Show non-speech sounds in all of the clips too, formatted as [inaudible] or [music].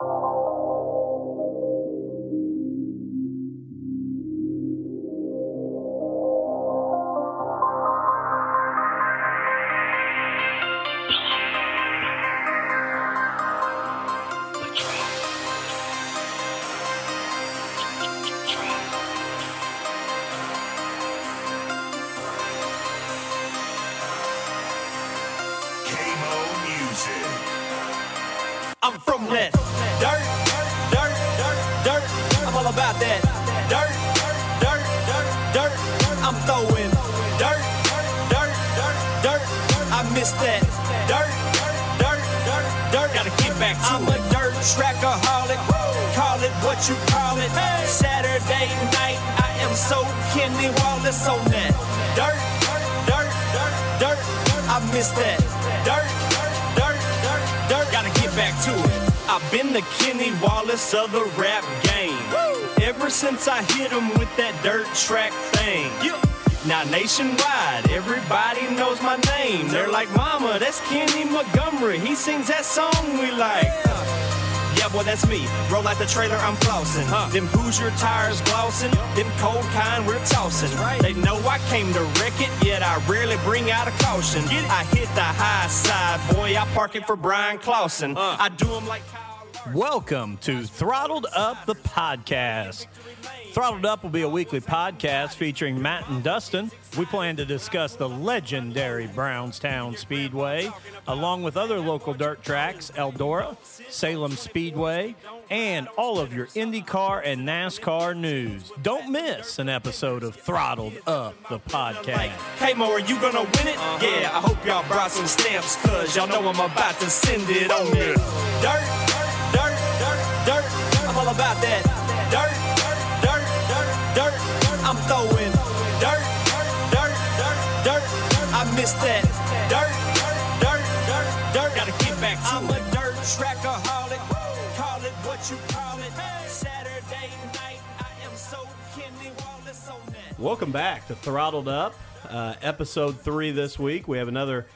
K-Mo nationwide, everybody knows my name. They're like, Mama, that's Kenny Montgomery. He sings that song we like. Yeah, boy, that's me. Roll out the trailer, I'm flossing. Them Hoosier tires glossing. Them cold kind we're tossing. They know I came to wreck it, yet I rarely bring out a caution. I hit the high side, boy. I park it for Bryan Clauson. I do them like Kyle. Welcome to Throttled Up the podcast. Throttled Up will be a weekly podcast featuring Matt and Dustin. We plan to discuss the legendary Brownstown Speedway, along with other local dirt tracks, Eldora, Salem Speedway, and all of your IndyCar and NASCAR news. Don't miss an episode of Throttled Up the podcast. Hey Mo, are you gonna win it? Yeah, I hope y'all brought some stamps, cause y'all know I'm about to send it on you. Dirt, dirt, dirt, dirt. I'm all about that. Dirt, dirt, dirt, dirt. I'm throwing dirt, dirt, dirt, dirt. I miss that. Dirt, dirt, dirt, dirt. Gotta get back to I'm a dirt trackaholic. Call it what you call it. Saturday night, I am so Kenny Wallace on that. Welcome back to Throttled Up, uh, episode three this week. We have another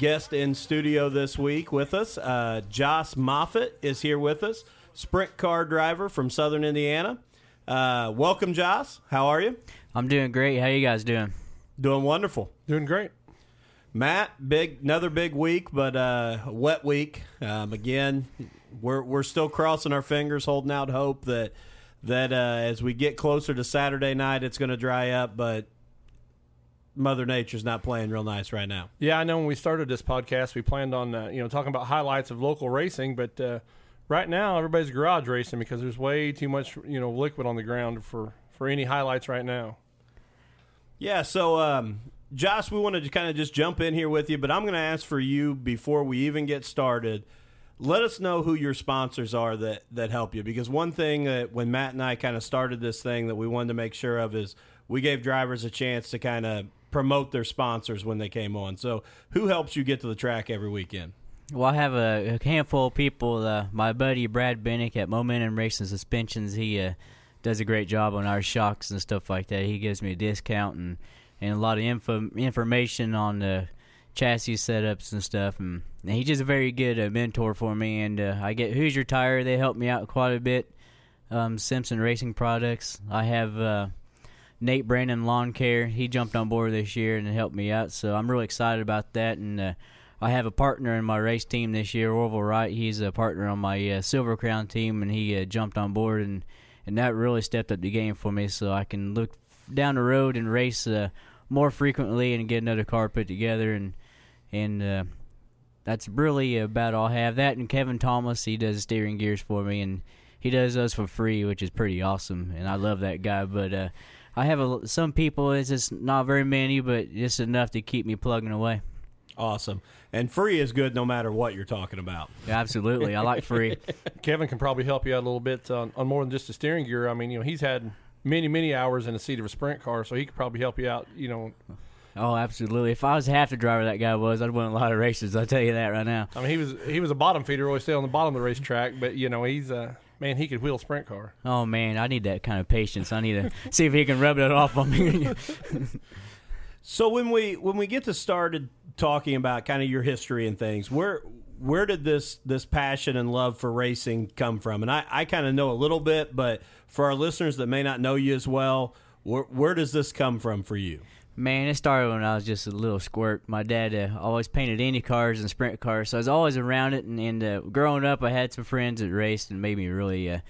guest in studio this week with us. Uh, Joss Moffett is here with us, sprint car driver from Southern Indiana. Uh, welcome, Joss. How are you? I'm doing great. How you guys doing? Doing wonderful. Doing great. Matt, big another big week, but uh, wet week. Um, again, we're we're still crossing our fingers, holding out hope that that uh, as we get closer to Saturday night, it's going to dry up. But Mother Nature's not playing real nice right now. Yeah, I know when we started this podcast, we planned on uh, you know talking about highlights of local racing, but uh, right now everybody's garage racing because there's way too much you know liquid on the ground for for any highlights right now. Yeah, so um, Josh, we wanted to kind of just jump in here with you, but I'm going to ask for you before we even get started. Let us know who your sponsors are that that help you, because one thing that when Matt and I kind of started this thing that we wanted to make sure of is we gave drivers a chance to kind of promote their sponsors when they came on. So, who helps you get to the track every weekend? Well, I have a, a handful of people. Uh, my buddy Brad Bennick at Momentum Racing Suspensions, he uh, does a great job on our shocks and stuff like that. He gives me a discount and, and a lot of info, information on the chassis setups and stuff. And, and he's just a very good uh, mentor for me. And uh, I get Hoosier Tire; they help me out quite a bit. Um, Simpson Racing Products. I have uh, Nate Brandon Lawn Care. He jumped on board this year and helped me out, so I'm really excited about that. And uh, I have a partner in my race team this year, Orville Wright. He's a partner on my uh, Silver Crown team, and he uh, jumped on board, and and that really stepped up the game for me, so I can look down the road and race uh, more frequently and get another car put together, and and uh, that's really about all I have. That and Kevin Thomas, he does steering gears for me, and he does those for free, which is pretty awesome, and I love that guy. But uh, I have a, some people. It's just not very many, but just enough to keep me plugging away. Awesome. And free is good no matter what you're talking about. Yeah, absolutely, I like free. [laughs] Kevin can probably help you out a little bit on, on more than just the steering gear. I mean, you know, he's had many many hours in the seat of a sprint car, so he could probably help you out. You know, Oh, absolutely. If I was half the driver that guy was, I'd win a lot of races. I'll tell you that right now. I mean, he was he was a bottom feeder, always stay on the bottom of the racetrack, but you know, he's uh man, he could wheel a sprint car. Oh man, I need that kind of patience. I need to see if he can rub it off on me. [laughs] [laughs] So when we when we get to started talking about kind of your history and things, where where did this this passion and love for racing come from? And I, I kind of know a little bit, but for our listeners that may not know you as well, where, where does this come from for you? Man, it started when I was just a little squirt. My dad uh, always painted Indy cars and sprint cars, so I was always around it. And, and uh, growing up, I had some friends that raced and made me really uh,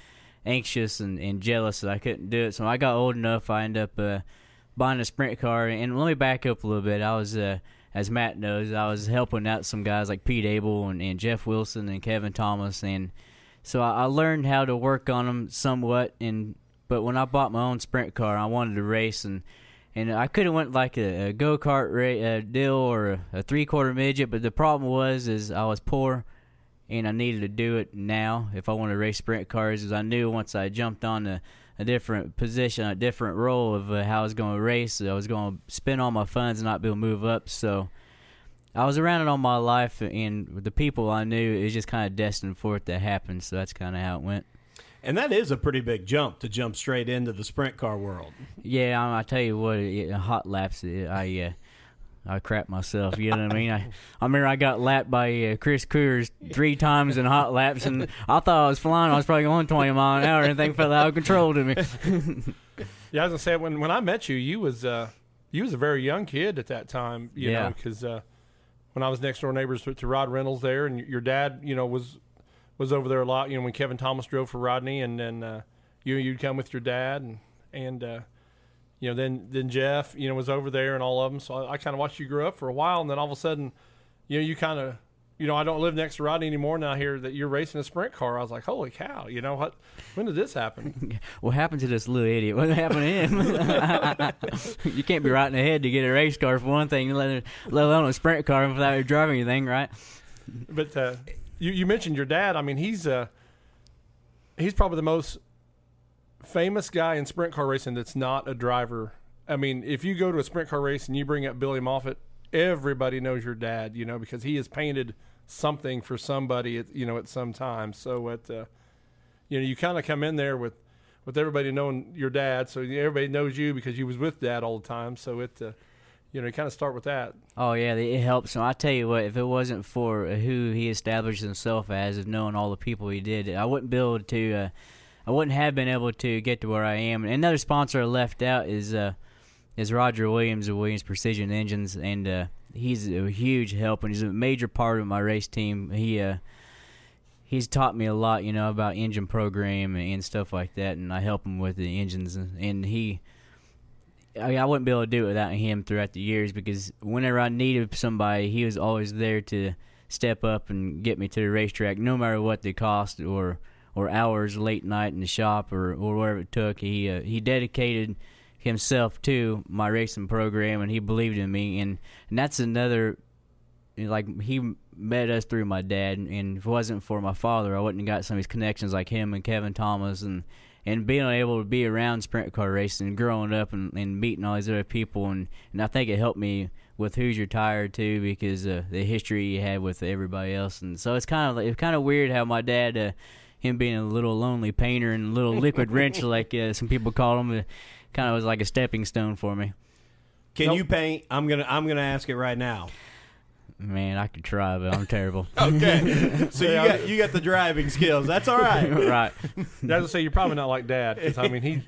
anxious and, and jealous that I couldn't do it. So when I got old enough, I ended up uh, buying a sprint car. And let me back up a little bit. I was, uh, as Matt knows, I was helping out some guys like Pete Abel and, and Jeff Wilson and Kevin Thomas, and so I, I learned how to work on them somewhat. And but when I bought my own sprint car, I wanted to race and and I could have went like a, a go kart ra- uh, deal or a, a three quarter midget, but the problem was is I was poor, and I needed to do it now if I wanted to race sprint cars. As I knew once I jumped on a, a different position, a different role of uh, how I was going to race, I was going to spend all my funds and not be able to move up. So I was around it all my life, and the people I knew, it was just kind of destined for it to happen. So that's kind of how it went. And that is a pretty big jump to jump straight into the sprint car world. Yeah, I, I tell you what, it, hot laps, it, I uh, I crap myself. You know what I mean? I I remember I got lapped by uh, Chris Coors three times in hot laps, and I thought I was flying. I was probably going 20 mile an hour, and everything fell out of control to me. [laughs] Yeah, I was gonna say when when I met you, you was uh, you was a very young kid at that time. You Yeah. know, because uh, when I was next door neighbors to, to Rod Reynolds there, and your dad, you know, was was over there a lot. You know, when Kevin Thomas drove for Rodney, and then uh, you you'd come with your dad, and and uh, you know then then Jeff, you know, was over there, and all of them. So I, I kind of watched you grow up for a while, and then all of a sudden, you know, you kind of. You know, I don't live next to Rodney anymore. Now I hear that you're racing a sprint car. I was like, "Holy cow!" You know what? When did this happen? [laughs] what happened to this little idiot? What happened to him? [laughs] you can't be riding ahead to get a race car for one thing, let, let alone a sprint car without driving anything, right? But uh, you, you mentioned your dad. I mean, he's uh, he's probably the most famous guy in sprint car racing that's not a driver. I mean, if you go to a sprint car race and you bring up Billy Moffitt, everybody knows your dad. You know because he has painted something for somebody. At, you know at some time. So at uh, you know you kind of come in there with with everybody knowing your dad. So everybody knows you because you was with dad all the time. So it uh, you know you kind of start with that. Oh yeah, it helps. I tell you what, if it wasn't for who he established himself as, of knowing all the people he did, I wouldn't be able to. Uh, I wouldn't have been able to get to where I am. And another sponsor I left out is uh, is Roger Williams of Williams Precision Engines, and uh, he's a huge help and he's a major part of my race team. He uh, he's taught me a lot, you know, about engine program and, stuff like that, and I help him with the engines, and, and he. I, I wouldn't be able to do it without him throughout the years because whenever I needed somebody, he was always there to step up and get me to the racetrack, no matter what the cost or or hours late night in the shop or, or whatever it took. He uh, he dedicated himself to my racing program and he believed in me. And, and that's another like he met us through my dad. And if it wasn't for my father I wouldn't have got some of these connections like him and Kevin Thomas and and being able to be around sprint car racing growing up and, and meeting all these other people. And, and I think it helped me with Hoosier Tire too because uh, the history he had with everybody else. And so it's kind of it's kind of weird how my dad uh, him being a little lonely painter and a little liquid wrench [laughs] like uh, some people call him uh, kind of was like a stepping stone for me Can Nope. you paint? I'm gonna I'm gonna ask it right now. man I could try but I'm terrible [laughs] Okay, so you got you got the driving skills. That's all right. [laughs] right As I say, you're probably not like dad 'cause, I mean he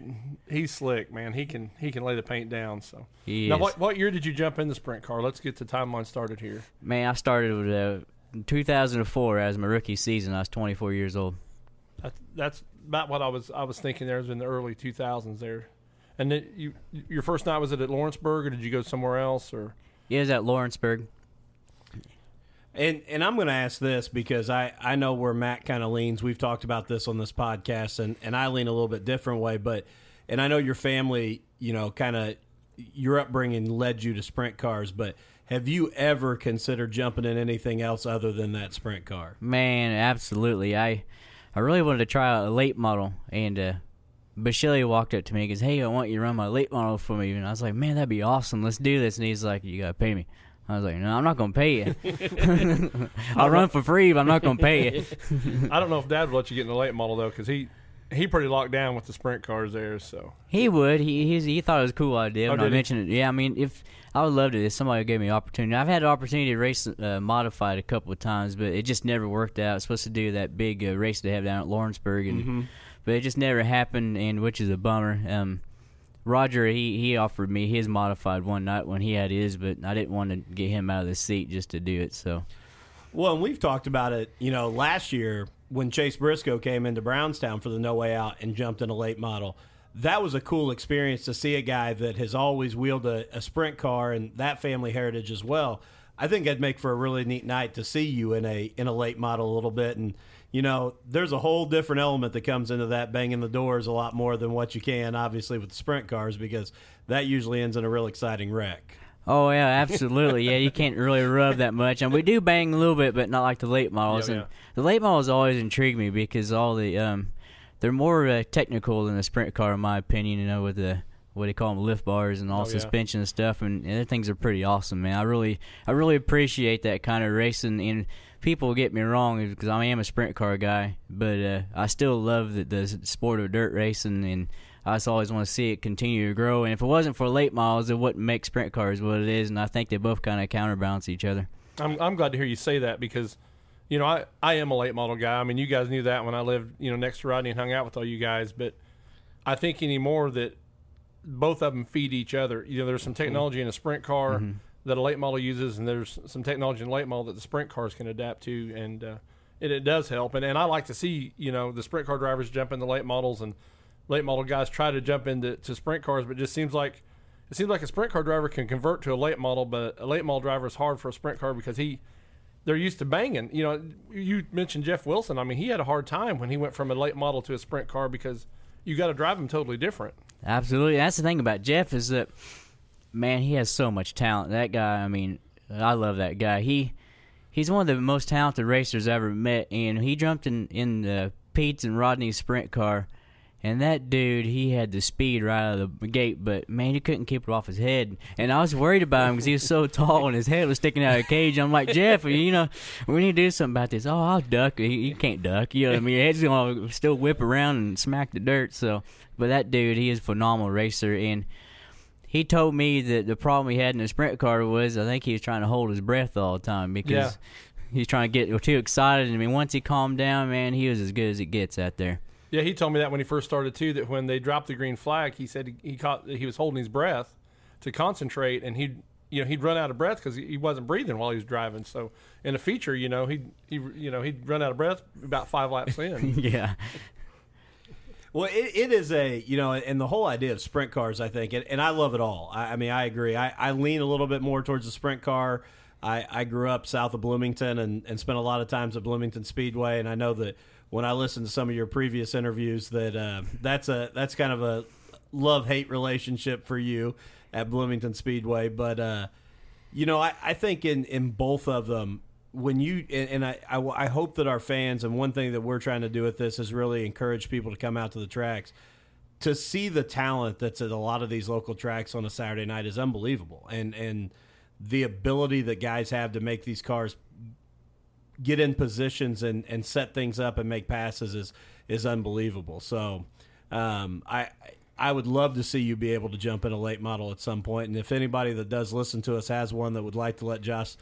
he's slick, man. He can he can lay the paint down. So he now, is. what what year did you jump in the sprint car? Let's get the timeline started here. Man, I started with uh, 2004 as my rookie season. I was 24 years old. That's that's about what I was I was thinking. There was in the early 2000s there, and then you your first night was it at Lawrenceburg or did you go somewhere else or? Yeah, it was at Lawrenceburg. And and I'm going to ask this because I I know where Matt kind of leans. We've talked about this on this podcast, and and I lean a little bit different way. But and I know your family, you know, kind of your upbringing led you to sprint cars. But have you ever considered jumping in anything else other than that sprint car? Man, absolutely. I I really wanted to try out a late model, and uh, Bashelli walked up to me and goes, "Hey, I want you to run my late model for me." And I was like, "Man, that'd be awesome. Let's do this." And he's like, "You gotta pay me." I was like, "No, I'm not gonna pay you. [laughs] I'll run for free, but I'm not gonna pay you." [laughs] I don't know if Dad would let you get in the late model though, because he he pretty locked down with the sprint cars there. So He would. He he's, he thought it was a cool idea Oh, when I did he? mentioned it. Yeah, I mean, if I would love to, if somebody gave me an opportunity. I've had the opportunity to race uh, modified a couple of times, but it just never worked out. I was supposed to do that big uh, race they have down at Lawrenceburg, and Mm-hmm. but it just never happened, and which is a bummer. Um, Roger, he he offered me his modified one night when he had his, but I didn't want to get him out of the seat just to do it. So Well, and we've talked about it, you know, last year when Chase Briscoe came into Brownstown for the No Way Out and jumped in a late model. That was a cool experience to see a guy that has always wheeled a, a sprint car and that family heritage as well. I think that'd make for a really neat night to see you in a in a late model a little bit and you know, there's a whole different element that comes into that banging the doors a lot more than what you can obviously with the sprint cars because that usually ends in a real exciting wreck. Oh yeah, absolutely. yeah, you can't really rub that much, and we do bang a little bit, but not like the late models. Yeah, and yeah. the late models always intrigue me because all the um, they're more uh, technical than the sprint car, in my opinion. You know, with the what they call them, lift bars and all Oh, yeah. suspension and stuff, and, and their things are pretty awesome, man. I really, I really appreciate that kind of racing. And people get me wrong because I am a sprint car guy, but uh, I still love the, the sport of dirt racing and. I just always want to see it continue to grow. And if it wasn't for late models, it wouldn't make sprint cars what it is. And I think they both kind of counterbalance each other. I'm I'm glad to hear you say that because, you know, I I am a late model guy. I mean, you guys knew that when I lived, you know, next to Rodney and hung out with all you guys. But I think anymore that both of them feed each other. You know, there's some technology in a sprint car that a late model uses, and there's some technology in a late model that the sprint cars can adapt to, and uh, it, it does help. And and I like to see you know the sprint car drivers jump into late models, and late model guys try to jump into to sprint cars, but it just seems like it seems like a sprint car driver can convert to a late model, but a late model driver is hard for a sprint car because he they're used to banging. You know, you mentioned Jeff Wilson. I mean, he had a hard time when he went from a late model to a sprint car because you got to drive him totally different. Absolutely. That's the thing about Jeff is that, man, he has so much talent. That guy, I mean, I love that guy. He he's one of the most talented racers I've ever met, and he jumped in in the Pete's and Rodney's sprint car. And that dude, he had the speed right out of the gate, but man, he couldn't keep it off his head. And I was worried about him because he was so [laughs] tall and his head was sticking out of the cage. I'm like, Jeff, you know, we need to do something about this. Oh, I'll duck. He, you can't duck. You know what I mean? Your head's going to still whip around and smack the dirt. So, but that dude, he is a phenomenal racer. And he told me that the problem he had in the sprint car was I think he was trying to hold his breath all the time because Yeah. he's trying to get too excited. I mean, once he calmed down, man, he was as good as it gets out there. Yeah, he told me that when he first started too. That when they dropped the green flag, he said he, he caught he was holding his breath to concentrate, and he'd you know he'd run out of breath because he, he wasn't breathing while he was driving. So in a feature, you know, he he you know he'd run out of breath about five laps in. [laughs] yeah. Well, it, it is a you know, and the whole idea of sprint cars, I think, and, and I love it all. I, I mean, I agree. I, I lean a little bit more towards the sprint car. I, I grew up south of Bloomington and, and spent a lot of times at Bloomington Speedway, and I know that when I listened to some of your previous interviews, that uh, that's a that's kind of a love hate relationship for you at Bloomington Speedway. But uh, you know, I, I think in, in both of them, when you and, and I, I I hope that our fans and one thing that we're trying to do with this is really encourage people to come out to the tracks to see the talent that's at a lot of these local tracks on a Saturday night is unbelievable, and and the ability that guys have to make these cars get in positions and, and set things up and make passes is is unbelievable. So um, I I would love to see you be able to jump in a late model at some point. point, and if anybody that does listen to us has one that would like to let Josh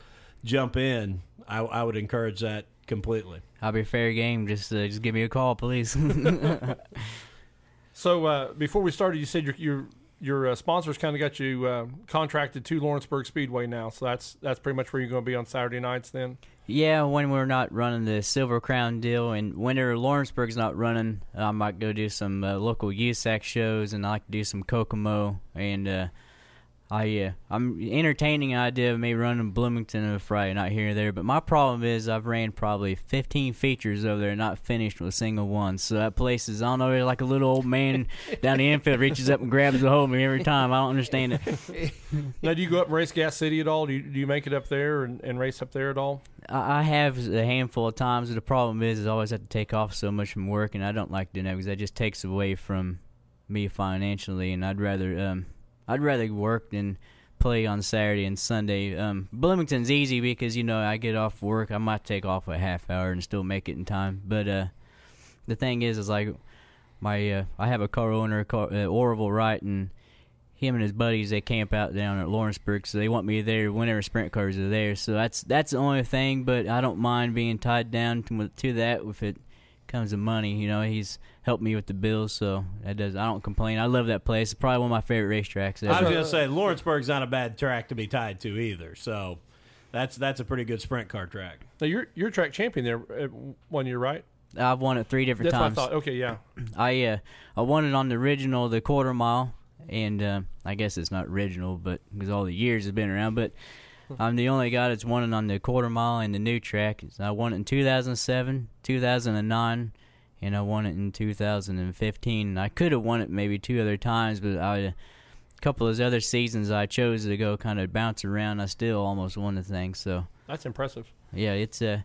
jump in, I, I would encourage that completely. I'll be a fair game. Just uh, just give me a call, please. [laughs] So uh, before we started, you said your your your uh, sponsors kind of got you uh, contracted to Lawrenceburg Speedway now. So that's that's pretty much where you're going to be on Saturday nights then. Yeah, when we're not running the Silver Crown deal, and whenever Lawrenceburg's not running, I might go do some uh, local USAC shows, and I like to do some Kokomo, and uh, I uh, I'm entertaining the idea of me running Bloomington on a Friday night here and there. But my problem is I've ran probably 15 features over there, and not finished with a single one. So that place is I don't know, like a little old man [laughs] down the infield reaches up and grabs a hold of me every time. I don't understand it. [laughs] Now, do you go up and race Gas City at all? Do you, do you make it up there and, and race up there at all? I I have a handful of times, but the problem is, is I always have to take off so much from work, and I don't like doing that because that just takes away from me financially, and I'd rather um, I'd rather work than play on Saturday and Sunday. Um, Bloomington's easy because you know I get off work, I might take off a half hour and still make it in time. But uh, the thing is, is like my uh, I have a car owner, car, uh, Orville Wright, and him and his buddies they camp out down at Lawrenceburg, so they want me there whenever sprint cars are there. So that's that's the only thing, but I don't mind being tied down to, to that if it comes to money. You know, he's helped me with the bills, so that does. I don't complain. I love that place. It's probably one of my favorite racetracks. I was going to say Lawrenceburg's not a bad track to be tied to either. So that's that's a pretty good sprint car track. Now you're you're track champion there uh, one year, right? I've won it three different That's times. what I thought. Okay, yeah. [clears throat] I uh, I won it on the original, the quarter mile, and uh, I guess it's not original, but because all the years have been around. But [laughs] I'm the only guy that's won it on the quarter mile and the new track. I won it in 2007, 2009, and I won it in 2015. I could have won it maybe two other times, but I, a couple of those other seasons I chose to go kind of bounce around. I still almost won the thing. So That's impressive. yeah, it's a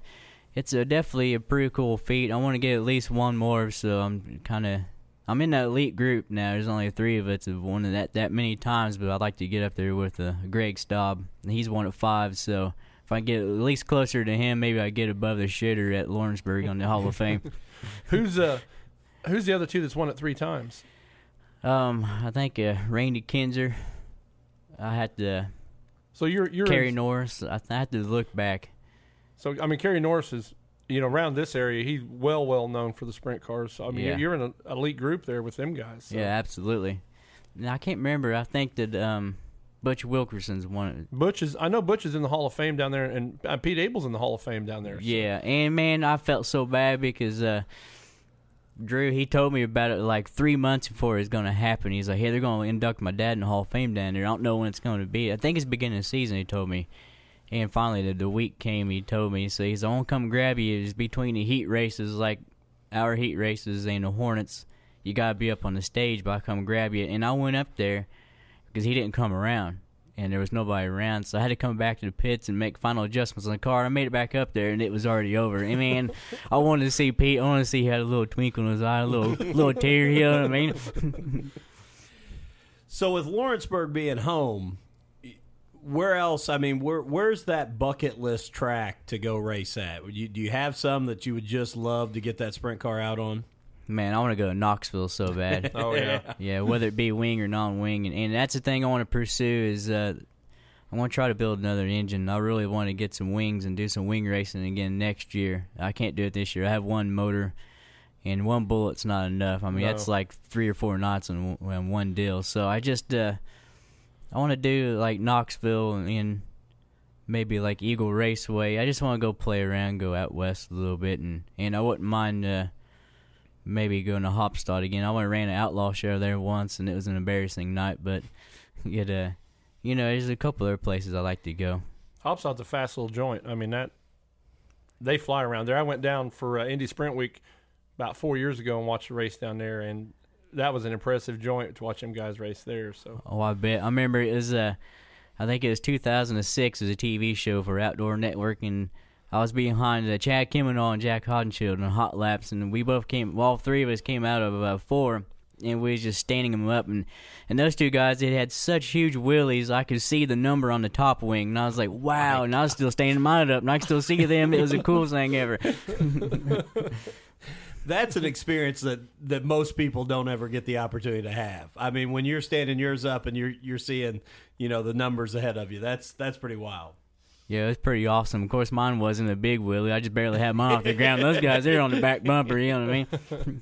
it's a definitely a pretty cool feat. I want to get at least one more, so I'm kind of I'm in that elite group now. There's only three of us have won it that that many times, but I'd like to get up there with uh, Greg Staub. He's won it five, so if I get at least closer to him, maybe I get above the shitter at Lawrenceburg on the Hall of Fame. [laughs] Who's uh who's the other two that's won it three times? Um, I think uh, Randy Kinser. I had to So you're you're Kerry in, Norris. I, I had to look back. so I mean Kerry Norris is you know around this area he's well well known for the sprint cars. So I mean Yeah. you're in an elite group there with them guys. so. Yeah, absolutely. Now, I can't remember. I think that um, Butch Wilkerson's one. Butch is I know Butch is in the Hall of Fame down there, and uh, Pete Abel's in the Hall of Fame down there. so- Yeah, and man, I felt so bad because uh, Drew he told me about it like three months before it was going to happen. He's like, "Hey, they're going to induct my dad in the Hall of Fame down there. I don't know when it's going to be. I think it's beginning of season." He told me, and finally the, the week came. He told me, so he's, "I won't come grab you. It's between the heat races, like our heat races and the Hornets. You got to be up on the stage, but I come grab you." And I went up there because he didn't come around and there was nobody around, so I had to come back to the pits and make final adjustments on the car. I made it back up there, and it was already over. I mean, [laughs] I wanted to see Pete. I wanted to see he had a little twinkle in his eye, a little [laughs] little tear. You know what I mean? [laughs] So with Lawrenceburg being home, where else? I mean, where where's that bucket list track to go race at? You, do you have some that you would just love to get that sprint car out on? Man, I want to go to Knoxville so bad. [laughs] Oh yeah. yeah, whether it be wing or non-wing, and, and that's the thing I want to pursue is uh, I want to try to build another engine. I really want to get some wings and do some wing racing again next year. I can't do it this year. I have one motor, and one bullet's not enough. I mean, No. that's like three or four knots one- one deal. So I just uh, I want to do like Knoxville and maybe like Eagle Raceway. I just want to go play around, go out west a little bit, and and I wouldn't mind. Uh, maybe going to Haubstadt again. I went ran an outlaw show there once, and it was an embarrassing night. But [laughs] uh, you know, there's a couple other places I like to go. Haubstadt's a fast little joint. I mean that they fly around there. I went down for uh, Indy Sprint Week about four years ago and watched a race down there, and that was an impressive joint to watch them guys race there. So Oh, I bet. I remember it was. Uh, I think it was 2006. It was a TV show for Outdoor Network, and I was behind uh, Chad Kemenah and Jac Haudenschild on hot laps, and we both came. Well, all three of us came out of uh, four, and we was just standing them up, and and those two guys, they had such huge wheelies. I could see the number on the top wing, and I was like, wow. And I was still standing mine up, and I could still see them. It was the coolest thing ever. [laughs] That's an experience that, that most people don't ever get the opportunity to have. I mean, when you're standing yours up and you're you're seeing, you know, the numbers ahead of you, that's that's pretty wild. Yeah, it's pretty awesome. Of course, mine wasn't a big wheelie. I just barely had mine off the ground. Those guys, they're on the back bumper. You know what I mean? [laughs]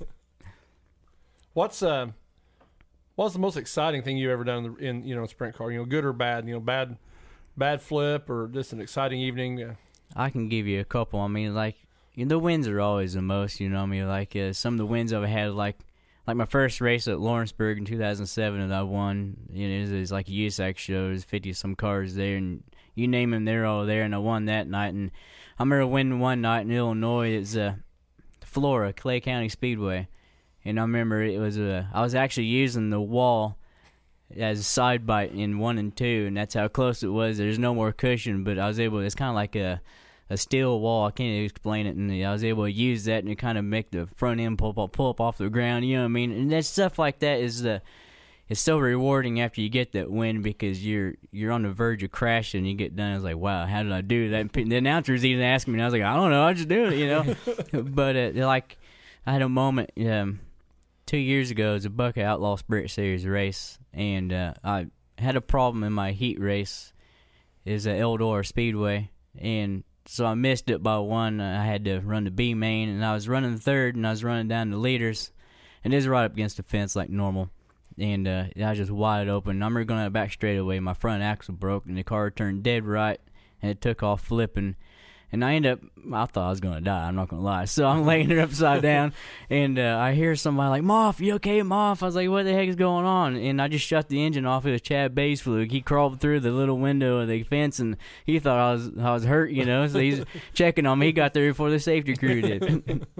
what's uh what's the most exciting thing you've ever done in, the, in you know a sprint car? You know, good or bad? You know, bad bad flip or just an exciting evening. I can give you a couple. I mean, like you know, the wins are always the most. You know, what I mean, like uh, some of the wins I've had, like like my first race at Lawrenceburg in 2007 that I won. You know, it was like a USAC show. There's 50 some cars there, and you name them, they're all there. And I won that night. And I remember winning one night in Illinois. It's uh, Flora Clay County Speedway, and I remember it was uh, I was actually using the wall as a side bite in one and two, and that's how close it was. There's no more cushion, but I was able. It's kind of like a a steel wall. I can't explain it, and I was able to use that and kind of make the front end pull up, pull up off the ground. You know what I mean? And that stuff like that is the. It's so rewarding after you get that win because you're you're on the verge of crashing. and You get done. It's like, wow, how did I do that? And the announcers even asked me, and I was like, I don't know, I just do it, you know. [laughs] but uh, like, I had a moment. Um, two years ago, it was a Buckeye Outlaw Sprint Series race, and uh, I had a problem in my heat race. Is at Eldora Speedway, and so I missed it by one. I had to run the B main, and I was running third, and I was running down the leaders, and it was right up against the fence like normal. And uh, I was just wide open. I'm going back straight away. My front axle broke, and the car turned dead right, and it took off flipping and I end up I thought I was gonna die. I'm not gonna lie. [laughs] So I'm laying there upside down, and uh, I hear somebody like Moff, you okay, Moff? I was like, what the heck is going on? And I just shut the engine off. It was Chad Boespflug. He crawled through the little window of the fence, and he thought I was I was hurt, you know. So he's [laughs] checking on me. He got there before the safety crew did. [laughs]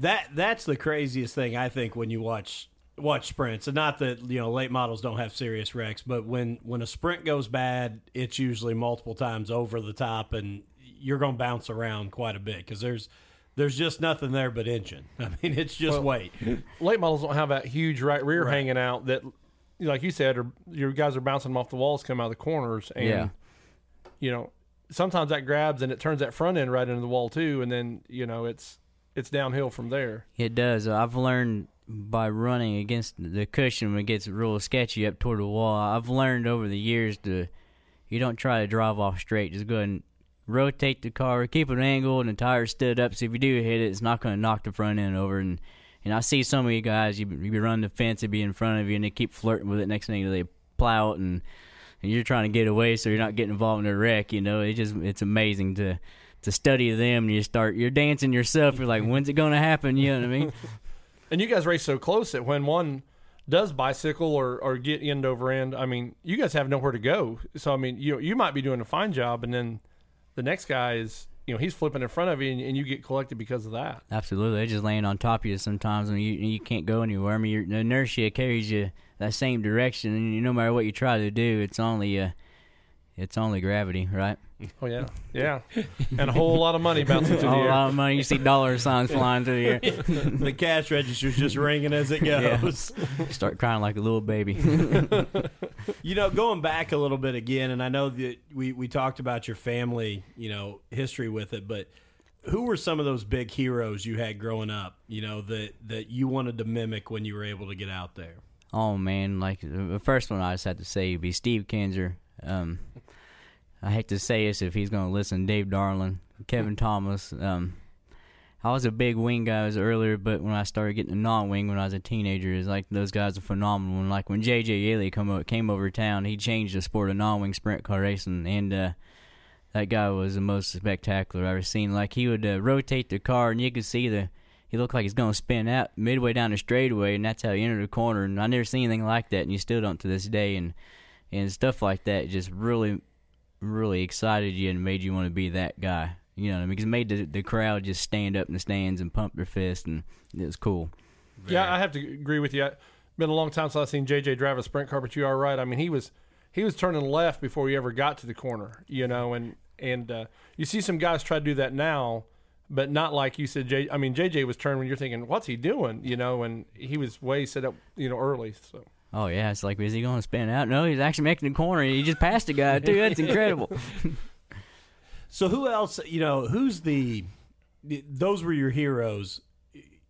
That that's the craziest thing I think when you watch watch sprints, and not that you know late models don't have serious wrecks, but when when a sprint goes bad, it's usually multiple times over the top, and you're going to bounce around quite a bit because there's there's just nothing there but engine. [laughs] I mean, it's just Well, weight. [laughs] Late models don't have that huge right rear Right. hanging out that, like you said, or your guys are bouncing them off the walls, come out of the corners, and Yeah. you know sometimes that grabs and it turns that front end right into the wall too, and then you know it's it's downhill from there. It does. I've learned by running against the cushion when it gets real sketchy up toward the wall. I've learned over the years to you don't try to drive off straight. Just go ahead and rotate the car, keep an angle, and the tires stood up. So if you do hit it, it's not going to knock the front end over. And and I see some of you guys, you you be running the fence, it be in front of you, and they keep flirting with it. Next thing you know, they plow it, and and you're trying to get away, so you're not getting involved in a wreck. You know, it just it's amazing to to study them. And you start you're dancing yourself. You're like, when's it going to happen? You know what I mean? [laughs] And you guys race so close that when one does bicycle or, or get end over end, I mean, you guys have nowhere to go. So I mean, you you might be doing a fine job, and then the next guy is you know he's flipping in front of you, and, and you get collected because of that. Absolutely, they just laying on top of you sometimes, and you you can't go anywhere. I mean, your, the inertia carries you that same direction, and no matter what you try to do, it's only uh, it's only gravity, right? Oh yeah, yeah, and a whole lot of money bouncing through A the air. lot of money. You see dollar signs flying through the air. [laughs] the cash register's just ringing as it Yeah. goes. Start crying like a little baby. [laughs] You know, going back a little bit again, and I know that we, we talked about your family, you know, history with it, but who were some of those big heroes you had growing up, you know, that, that you wanted to mimic when you were able to get out there? Oh man, like the first one I just had to say would be Steve Kinser. Um, I hate to say this if he's gonna listen. Dave Darland, Kevin Thomas. Um, I was a big wing guy earlier, but when I started getting a non-wing when I was a teenager, it's like those guys are phenomenal. And like when JJ Yeley come o- came over town, he changed the sport of non-wing sprint car racing, and uh, that guy was the most spectacular I've ever seen. Like he would uh, rotate the car, and you could see the he looked like he's gonna spin out midway down the straightaway, and that's how he entered the corner. And I never seen anything like that, and you still don't to this day. And and stuff like that just really, really excited you and made you want to be that guy. You know, I mean? because it made the, the crowd just stand up in the stands and pump their fist, and it was cool. Yeah, I have to agree with you. It's been a long time since I've seen JJ drive a sprint car, but you are right. I mean, he was he was turning left before he ever got to the corner, you know, and and uh, you see some guys try to do that now, but not like you said. J, I mean, JJ was turning when you're thinking, what's he doing, you know, and he was way set up, you know, early. So Oh yeah, it's like is he going to spin out? No, he's actually making the corner. He just passed a guy too. That's incredible. [laughs] So who else, you know, who's the, those were your heroes.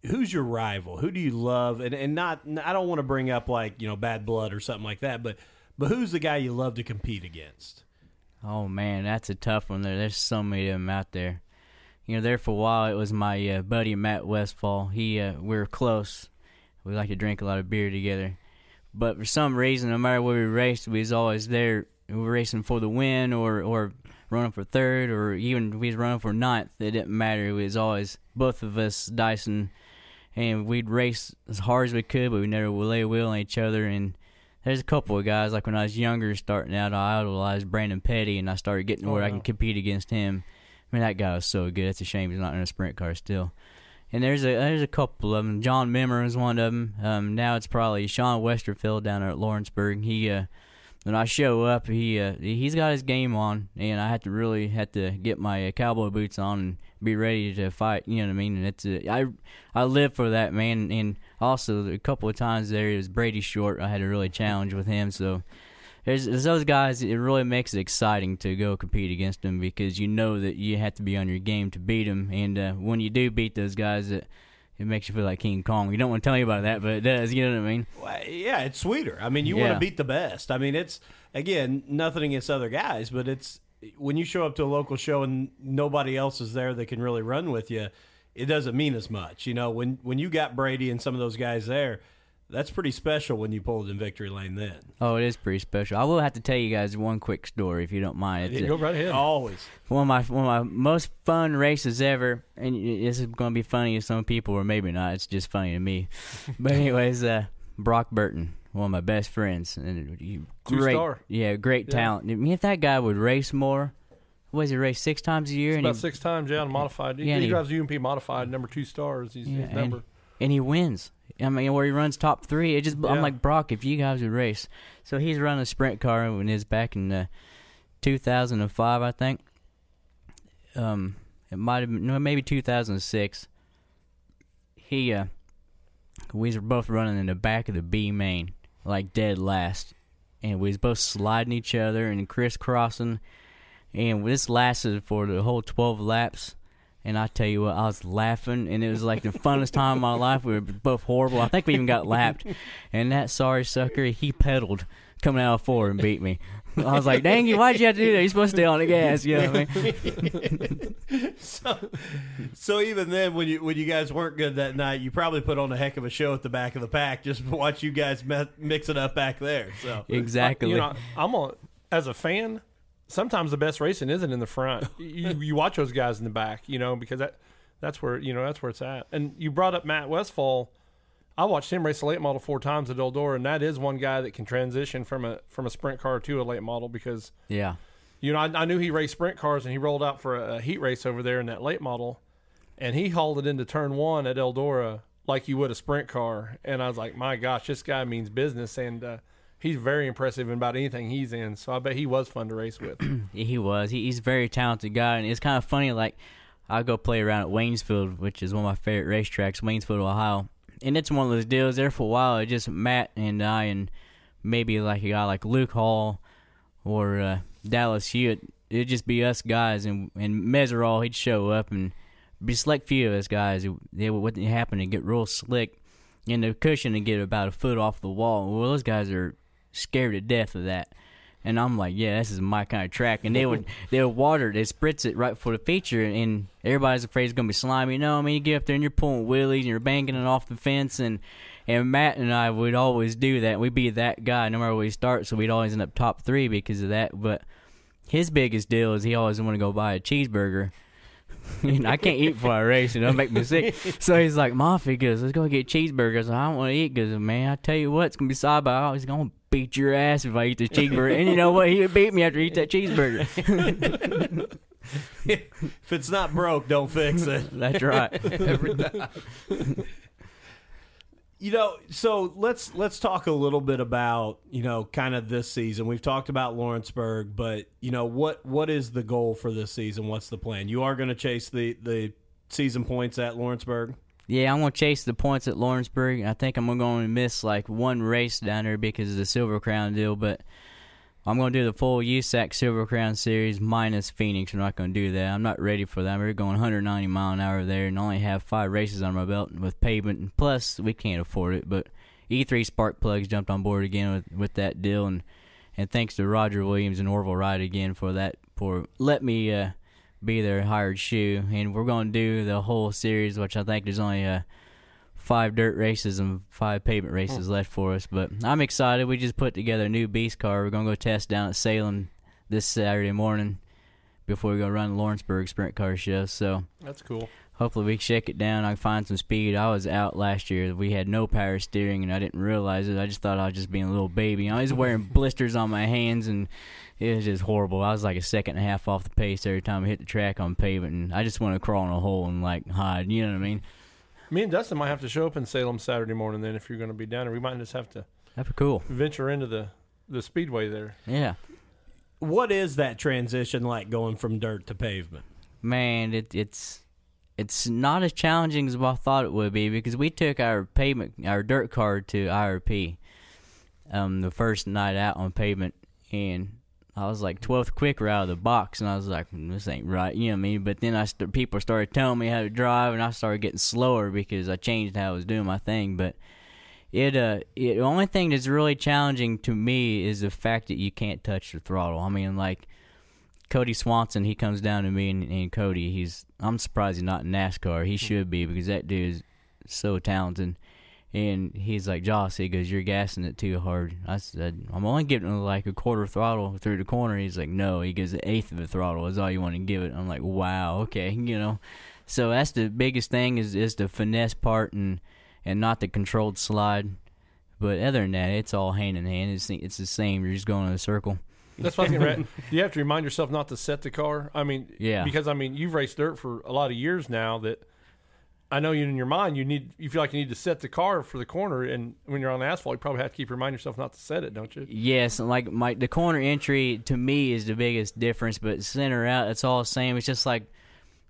Who's your rival? Who do you love? And, and not, I don't want to bring up like, you know, bad blood or something like that, but, but who's the guy you love to compete against? Oh man, that's a tough one. There, there's so many of them out there. You know, there for a while it was my uh, buddy Matt Westfall. He, uh, we're close. We like to drink a lot of beer together, but for some reason, no matter where we raced, we was always there. We were racing for the win, or or running for third, or even we was running for ninth. It didn't matter. It was always both of us, Dyson, and we'd race as hard as we could, but we never would lay a wheel on each other. And there's a couple of guys like when I was younger, starting out, I idolized Brandon Petty, and I started getting to Oh, where I can compete against him. I mean, that guy was so good. It's a shame he's not in a sprint car still. And there's a there's a couple of them. John Mimmer is one of them. Um, now it's probably Sean Westerfield down at Lawrenceburg. He uh, when I show up, he uh, he's got his game on, and I had to really had to get my uh, cowboy boots on and be ready to fight. You know what I mean? And it's uh, I I live for that man. And also a couple of times there it was Brady Short. I had a really challenge with him. So there's, there's those guys. It really makes it exciting to go compete against them because you know that you have to be on your game to beat them. And uh, when you do beat those guys, it it makes you feel like King Kong. You don't want to tell anybody that, but it does. You know what I mean? Well, yeah, it's sweeter. I mean, you want to beat the best. I mean, it's again nothing against other guys, but it's when you show up to a local show and nobody else is there that can really run with you. It doesn't mean as much, you know. When when you got Brady and some of those guys there, that's pretty special when you pull it in victory lane. Then Oh, it is pretty special. I will have to tell you guys one quick story if you don't mind. It's Yeah, go right ahead. always one of my one of my most fun races ever, and y- this is going to be funny to some people, or maybe not. It's just funny to me. [laughs] but anyways, uh, Brock Burton, one of my best friends, and you, great, Two-star. yeah, great Yeah. talent. I mean, if that guy would race more, what does he race six times a year? It's and about he, six times, yeah, and modified. He, Yeah, and he he- drives UMP modified, number two stars. He's Yeah, his number. and he wins. I mean, where he runs top three, it just I'm like Brock. If you guys would race, so he's running a sprint car and is back in uh, 2005, I think. Um, it might have been no, maybe 2006. He uh, we were both running in the back of the B main, like dead last, and we was both sliding each other and crisscrossing, and this lasted for the whole 12 laps. And I tell you what, I was laughing, and it was like the funnest time of my life. We were both horrible. I think we even got lapped. And that sorry sucker, he pedaled coming out of four and beat me. I was like, dang you, why'd you have to do that? You're supposed to stay on the gas. You know what I mean? [laughs] so. So even then, when you when you guys weren't good that night, you probably put on a heck of a show at the back of the pack just to watch you guys me- mix it up back there. So Exactly. You know, I'm on as a fan. Sometimes the best racing isn't in the front. [laughs] you you watch those guys in the back, you know, because that that's where you know that's where it's at. And you brought up Matt Westfall. I watched him race a late model four times at Eldora, and that is one guy that can transition from a from a sprint car to a late model because yeah. you know I, I knew he raced sprint cars and he rolled out for a, a heat race over there in that late model, and he hauled it into turn one at Eldora like you would a sprint car, and I was like, my gosh, this guy means business, and uh, he's very impressive in about anything he's in. So I bet he was fun to race with. [clears throat] He was. He, he's a very talented guy, and it's kind of funny. Like, I go play around at Waynesfield, which is one of my favorite racetracks, Waynesfield, Ohio. And it's one of those deals. There for a while, it just Matt and I, and maybe like a guy like Luke Hall or uh, Dallas Hewitt. It'd just be us guys, and and Meserol, he'd show up, and be select few of us guys. who- They would what happen to get real slick, and the cushion to get about a foot off the wall. Well, those guys are scared to death of that. And I'm like, yeah, this is my kind of track. And they would [laughs] they would water, they spritz it right for the feature, and everybody's afraid it's gonna be slimy. You know, I mean, you get up there and you're pulling wheelies and you're banking it off the fence, and and Matt and I would always do that. We'd be that guy no matter where we start, so we'd always end up top three because of that. But his biggest deal is he always want to go buy a cheeseburger. [laughs] and I can't eat before I race, and it'll make me sick. [laughs] So he's like, Mafia, he goes, let's go get cheeseburgers. I don't want to eat because, man, I tell you what, it's going to be side by side. He's going to beat your ass if I eat the cheeseburger. and you know what? He would beat me after he eat that cheeseburger. [laughs] if it's not broke, don't fix it. That's right. You know, so let's let's talk a little bit about you know kind of this season. We've talked about Lawrenceburg, but you know what what is the goal for this season? What's the plan? You are going to chase the the season points at Lawrenceburg. Yeah, I'm gonna chase the points at Lawrenceburg. I think I'm going to miss like one race down there because of the Silver Crown deal, but I'm gonna do the full USAC Silver Crown Series minus Phoenix. I'm not gonna do that. I'm not ready for that. We're going 190 mile an hour there, and only have five races on my belt with pavement. And plus, we can't afford it. But E3 Spark Plugs jumped on board again with with that deal, and and thanks to Roger Williams and Orville Wright again for that for let me. uh be their hired shoe, and we're going to do the whole series, which I think there's only uh, five dirt races and five pavement races mm. left for us. But I'm excited. We just put together a new beast car. We're going to go test down at Salem this Saturday morning before we go run Lawrenceburg Sprint Car Show. So That's cool. hopefully we can shake it down. I can find some speed. I was out last year. We had no power steering, and I didn't realize it. I just thought I was just being a little baby. I was wearing [laughs] blisters on my hands, and it was just horrible. I was like a second and a half off the pace every time I hit the track on pavement, and I just want to crawl in a hole and like hide. You know what I mean? Me and Dustin might have to show up in Salem Saturday morning. Then, if you're going to be down there, we might just have to That'd be cool. venture into the the speedway there. Yeah. What is that transition like going from dirt to pavement? Man, it, it's it's not as challenging as I thought it would be because we took our pavement, our dirt car to IRP, um, the first night out on pavement, and I was like 12th quicker out of the box, and I was like, "Mm, this ain't right, you know what I mean? But then I st- people started telling me how to drive, and I started getting slower because I changed how I was doing my thing. But it, uh, it, the only thing that's really challenging to me is the fact that you can't touch the throttle. I mean, like Kody Swanson, he comes down to me, and, and Kody, he's, I'm surprised he's not in NASCAR. He should be because that dude is so talented. And he's like, Joss, he goes, You're gassing it too hard. I said, I'm only giving it like a quarter throttle through the corner. He's like, No, he goes, The eighth of the throttle is all you want to give it. I'm like, Wow, okay, [laughs] you know. So that's the biggest thing is, is the finesse part and, and not the controlled slide. But other than that, it's all hand in hand. It's, it's the same. You're just going in a circle. That's I was. [laughs] You have to remind yourself not to set the car. I mean, Yeah. because I mean, you've raced dirt for a lot of years now. That I know you in your mind, you need, you feel like you need to set the car for the corner, and when you're on asphalt, you probably have to keep reminding yourself not to set it, don't you? Yes, and like my the corner entry to me is the biggest difference, but center out it's all the same. It's just like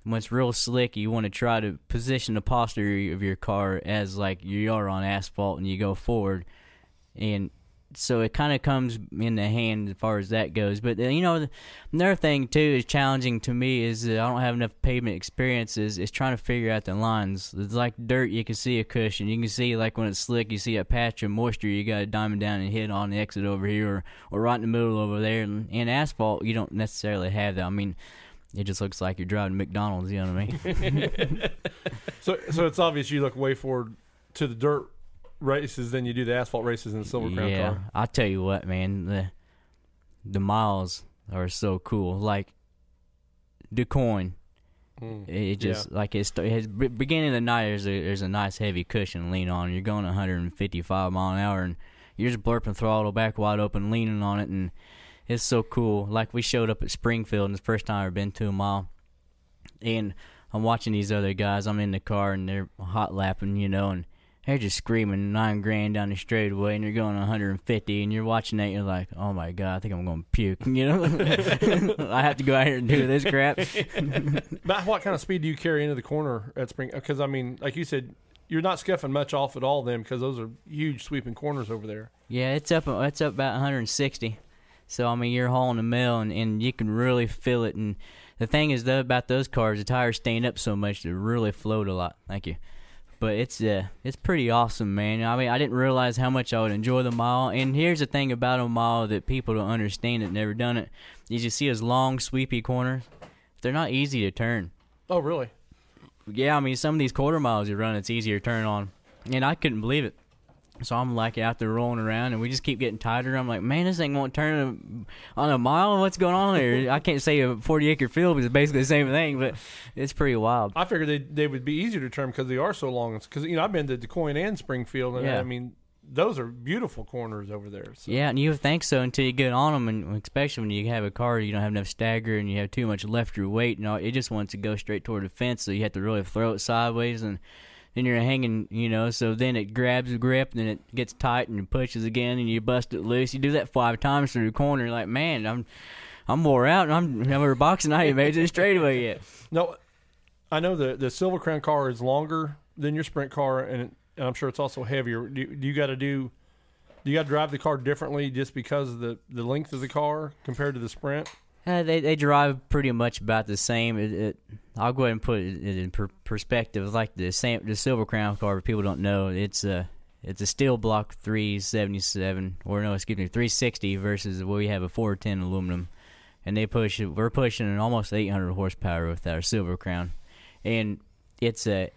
when it's real slick, you want to try to position the posture of your car as like you are on asphalt and you go forward, and so it kind of comes in the hand as far as that goes. But uh, you know, another thing too is challenging to me is that I don't have enough pavement experiences. Is trying to figure out the lines. It's like dirt, you can see a cushion. You can see like when it's slick, you see a patch of moisture. You got to diamond down and hit on the exit over here, or or right in the middle over there. And in asphalt, you don't necessarily have that. I mean. It just looks like you're driving McDonald's, you know what I mean? [laughs] So, so it's obvious you look way forward to the dirt races than you do the asphalt races in the Silver Crown yeah, car. I tell you what, man, the the miles are so cool. Like Du Quoin, Mm. it just like it's it has, be- beginning of the night. There's a there's a nice heavy cushion to lean on. You're going 155 mile an hour, and you're just blurping throttle back wide open, leaning on it, and it's so cool. Like we showed up at Springfield, and it's the first time I've been to a mile, and I'm watching these other guys. I'm in the car, and they're hot lapping, you know, and they're just screaming nine grand down the straightaway, and you're going 150, and you're watching that, you're like, oh my god, I think I'm going to puke, [laughs] you know? [laughs] I have to go out here and do this crap. [laughs] But what kind of speed do you carry into the corner at Spring? Uh, because I mean, like you said, you're not scuffing much off at all then, because those are huge sweeping corners over there. Yeah, it's up. It's up about 160. So I mean, you're hauling a mill, and, and you can really feel it. And the thing is, though, about those cars, the tires stand up so much they really float a lot. Thank you. But it's uh, it's pretty awesome, man. I mean, I didn't realize how much I would enjoy the mile. And here's the thing about a mile that people don't understand that never done it is you see those long, sweepy corners. They're not easy to turn. Oh, really? Yeah, I mean, some of these quarter miles you run, it's easier to turn on. And I couldn't believe it. So I'm like out there rolling around, and we just keep getting tighter. I'm like, man, this thing won't turn on a mile. What's going on there? I can't say a 40 acre field is basically the same thing, but it's pretty wild. I figured they they would be easier to turn because they are so long. Because you know I've been to Du Quoin and Springfield, and Yeah. I mean those are beautiful corners over there. So. Yeah, and you would think so until you get on them, and especially when you have a car, you don't have enough stagger, and you have too much left your weight, and all, it just wants to go straight toward the fence, so you have to really throw it sideways, and then you're hanging, you know, so then it grabs a grip, and then it gets tight, and it pushes again, and you bust it loose. You do that five times through the corner, like man, I'm, I'm wore out, and I'm never boxing. I ain't made it to the straightaway yet. No, I know the the Silver Crown car is longer than your Sprint car, and, it, and I'm sure it's also heavier. Do, do you got to do? Do you got to drive the car differently just because of the the length of the car compared to the Sprint? Uh, they they drive pretty much about the same. It, it, I'll go ahead and put it in per- perspective. Like the same, the Silver Crown car. People don't know, it's a it's a steel block 377 or no, excuse me, 360 versus where we have a 410 aluminum, and they push. We're pushing an almost 800 horsepower with our Silver Crown, and it's a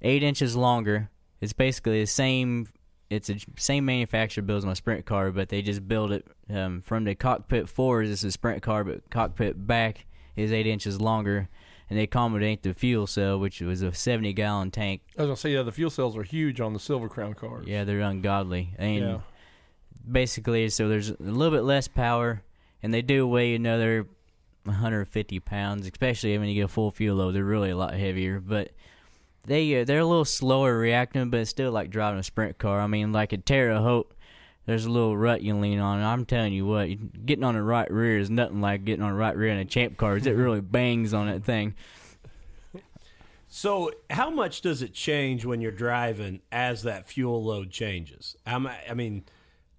eight inches longer. It's basically the same. It's the same manufacturer builds my sprint car, but they just build it um, from the cockpit forward. It's a sprint car, but cockpit back is eight inches longer, and they accommodate the fuel cell, which was a 70 gallon tank. I was gonna say yeah, the fuel cells are huge on the Silver Crown cars. Yeah, they're ungodly, and Yeah. basically, so there's a little bit less power, and they do weigh another 150 pounds, especially when you get a full fuel load. They're really a lot heavier, but they uh, they're a little slower reacting, but it's still like driving a sprint car. I mean, like a Terre Haute, there's a little rut you lean on. I'm telling you what, getting on the right rear is nothing like getting on the right rear in a champ car. It really [laughs] bangs on that thing. So, how much does it change when you're driving as that fuel load changes? I'm- I mean,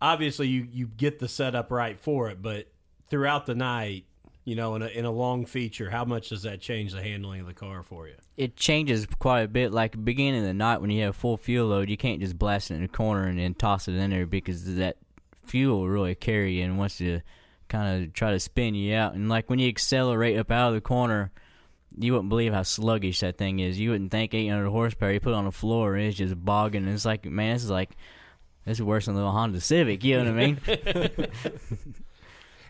obviously you you get the setup right for it, but throughout the night, you know, in a in a long feature, how much does that change the handling of the car for you? it changes quite a bit. Like beginning of the night when you have full fuel load, you can't just blast it in the corner and then toss it in there because that fuel will really carry you and wants to kind of try to spin you out. And like when you accelerate up out of the corner, you wouldn't believe how sluggish that thing is. You wouldn't think 800 horsepower. You put it on the floor and it's just bogging. And it's like, man, this is like this is worse than the little Honda Civic. You know what I mean? [laughs] [laughs]